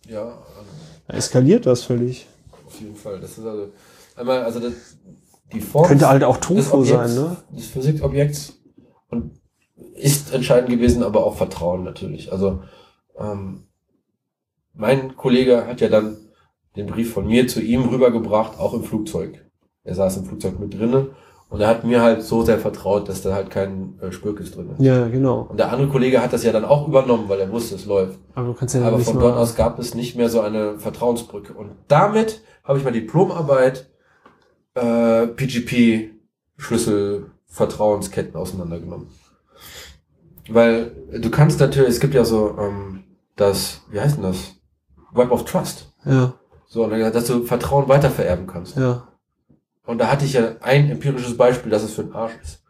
Ja, also Da eskaliert das völlig. auf jeden Fall. Das ist also, einmal, also das, die Form. Könnte halt auch Tofu Objekts, sein, ne? Des Physikobjekts und ist entscheidend gewesen, aber auch Vertrauen natürlich. Also ähm, mein Kollege hat ja dann den Brief von mir zu ihm rübergebracht, auch im Flugzeug. Er saß im Flugzeug mit drinne und er hat mir halt so sehr vertraut, dass da halt kein äh, Spürkes drin ist. Ja, genau. Und der andere Kollege hat das ja dann auch übernommen, weil er wusste, es läuft. Aber du kannst ja Aber von dort aus gab es nicht mehr so eine Vertrauensbrücke. Und damit habe ich meine Diplomarbeit äh, PGP Schlüssel Vertrauensketten auseinandergenommen. Weil du kannst natürlich, es gibt ja so ähm, das, wie heißt denn das? Web of Trust. Ja, So, dann, dass du Vertrauen weitervererben kannst. ja. Und da hatte ich ja ein empirisches Beispiel, dass es für den Arsch ist.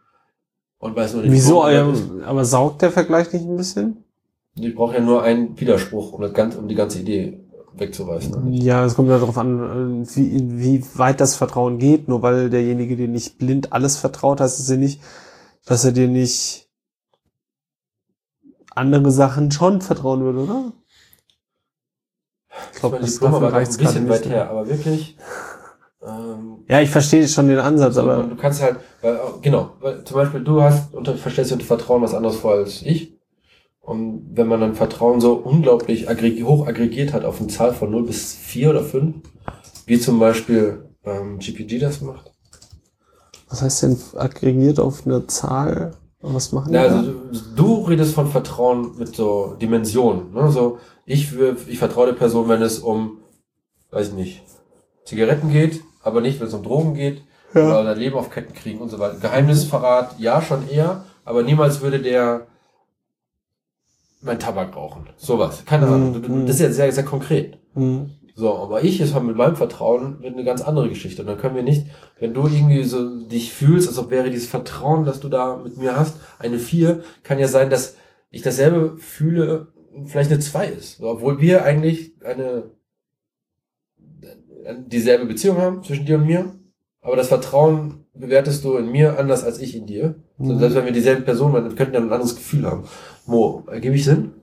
Und weil es nur eine Wieso, ähm, aber saugt der Vergleich nicht ein bisschen? Ich brauche ja nur einen Widerspruch, um, das ganze, um die ganze Idee wegzureißen. Ja, es kommt ja darauf an, äh, wie, wie weit das Vertrauen geht. Nur weil derjenige dir nicht blind alles vertraut, heißt es ja nicht, dass er dir nicht andere Sachen schon vertrauen würde, oder? Ich glaube, das auch reicht's ein bisschen weit her, aber wirklich. Ähm, Ja, ich verstehe schon den Ansatz, so, aber du kannst halt, weil, genau, weil zum Beispiel du hast unter verstehst du unter Vertrauen was anderes vor als ich. Und wenn man dann Vertrauen so unglaublich aggreg hoch aggregiert hat auf eine Zahl von 0 bis 4 oder 5, wie zum Beispiel ähm, GPG das macht. was heißt denn aggregiert auf eine Zahl? Was machen die Ja, da? also du, redest von Vertrauen mit so Dimensionen. Ne? So, ich, ich vertraue der Person, wenn es um, weiß ich nicht, Zigaretten geht, aber nicht, wenn es um Drogen geht Ja. oder Leben auf Ketten kriegen und so weiter. Geheimnisverrat, ja, schon eher, aber niemals würde der mein Tabak rauchen. Sowas. Keine Mhm, Ahnung. Mhm. Das ist ja sehr, sehr konkret. Hm. So, aber ich ist halt mit meinem Vertrauen eine ganz andere Geschichte. Und dann können wir nicht, wenn du irgendwie so dich fühlst, als ob wäre dieses Vertrauen, das du da mit mir hast, eine vier, kann ja sein, dass ich dasselbe fühle vielleicht eine 2 ist. So, Obwohl wir eigentlich eine dieselbe Beziehung haben zwischen dir und mir. Aber das Vertrauen bewertest du in mir anders als ich in dir. So, Mhm. selbst wenn wir dieselbe Person waren, wir könnten ja ein anderes Gefühl haben. Mo, ergebe ich Sinn?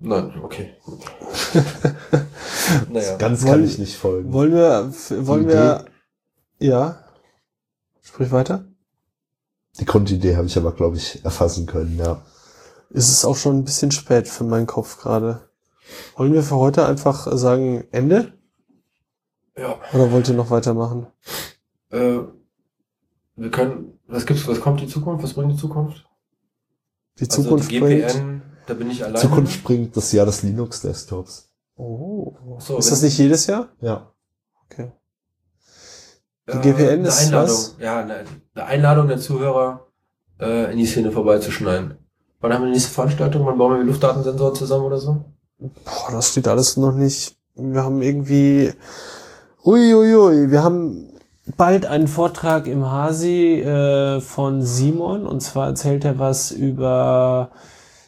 Nein, okay. gut. naja. Ganz Wollen- kann ich nicht folgen. Wollen wir, wollen wir, ja. Sprich weiter. Die Grundidee habe ich aber, glaube ich, erfassen können, ja. Ist es auch schon ein bisschen spät für meinen Kopf gerade. Wollen wir für heute einfach sagen Ende? Ja. Oder wollt ihr noch weitermachen? Äh, wir können, was gibt's, was kommt die Zukunft? Was bringt die Zukunft? Die Zukunft also die bringt. GPN, da bin ich alleine. Zukunft bringt das Jahr des Linux-Desktops. Oh. So, ist das nicht jedes Jahr? Ja. Okay. Äh, Die GPN eine ist Einladung. was? Ja, eine, eine Einladung der Zuhörer, äh, in die Szene vorbeizuschneiden. Wann haben wir die nächste Veranstaltung? Wann bauen wir die Luftdatensensoren zusammen oder so? Boah, das steht alles noch nicht. Wir haben irgendwie. Uiuiui, ui, ui. wir haben bald einen Vortrag im Hasi äh, von Simon und zwar erzählt er was über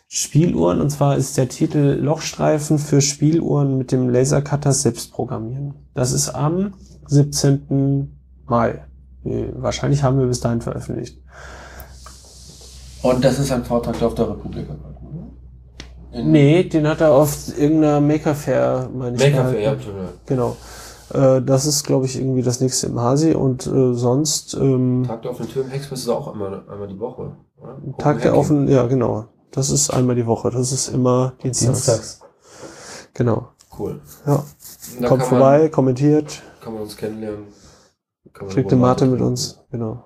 Spieluhren und zwar ist der Titel Lochstreifen für Spieluhren mit dem Lasercutter selbst programmieren. Das ist am 17. Mai. Äh, Wahrscheinlich haben wir bis dahin veröffentlicht. Und das ist ein Vortrag, der auf der Republik? In Nee, den hat er auf irgendeiner Maker Fair, meine ich. Maker Fair, ja. Genau. Äh, das ist, glaube ich, irgendwie das nächste im Hasi und äh, sonst ähm, Tag der offenen Tür im Hexpress ist auch einmal, einmal die Woche. Oder? Tag der offenen, ja genau. Das ist einmal die Woche. Das ist immer dienstags. Dienstags. Genau. Cool. Ja. Kommt vorbei, kommentiert, Man, kann man uns kennenlernen. Kann kriegt eine Mate mit uns. Genau.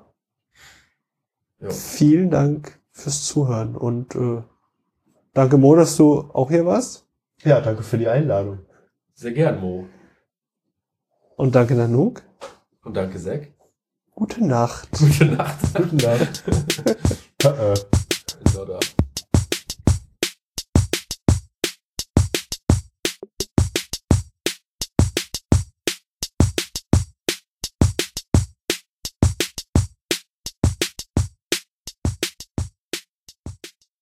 Ja. Vielen Dank fürs Zuhören und äh, danke Mo, dass du auch hier warst. Ja, danke für die Einladung. Sehr gern, Mo. Und danke Nanook. Und danke Zack. Gute Nacht. Gute Nacht. Gute Nacht. Äh.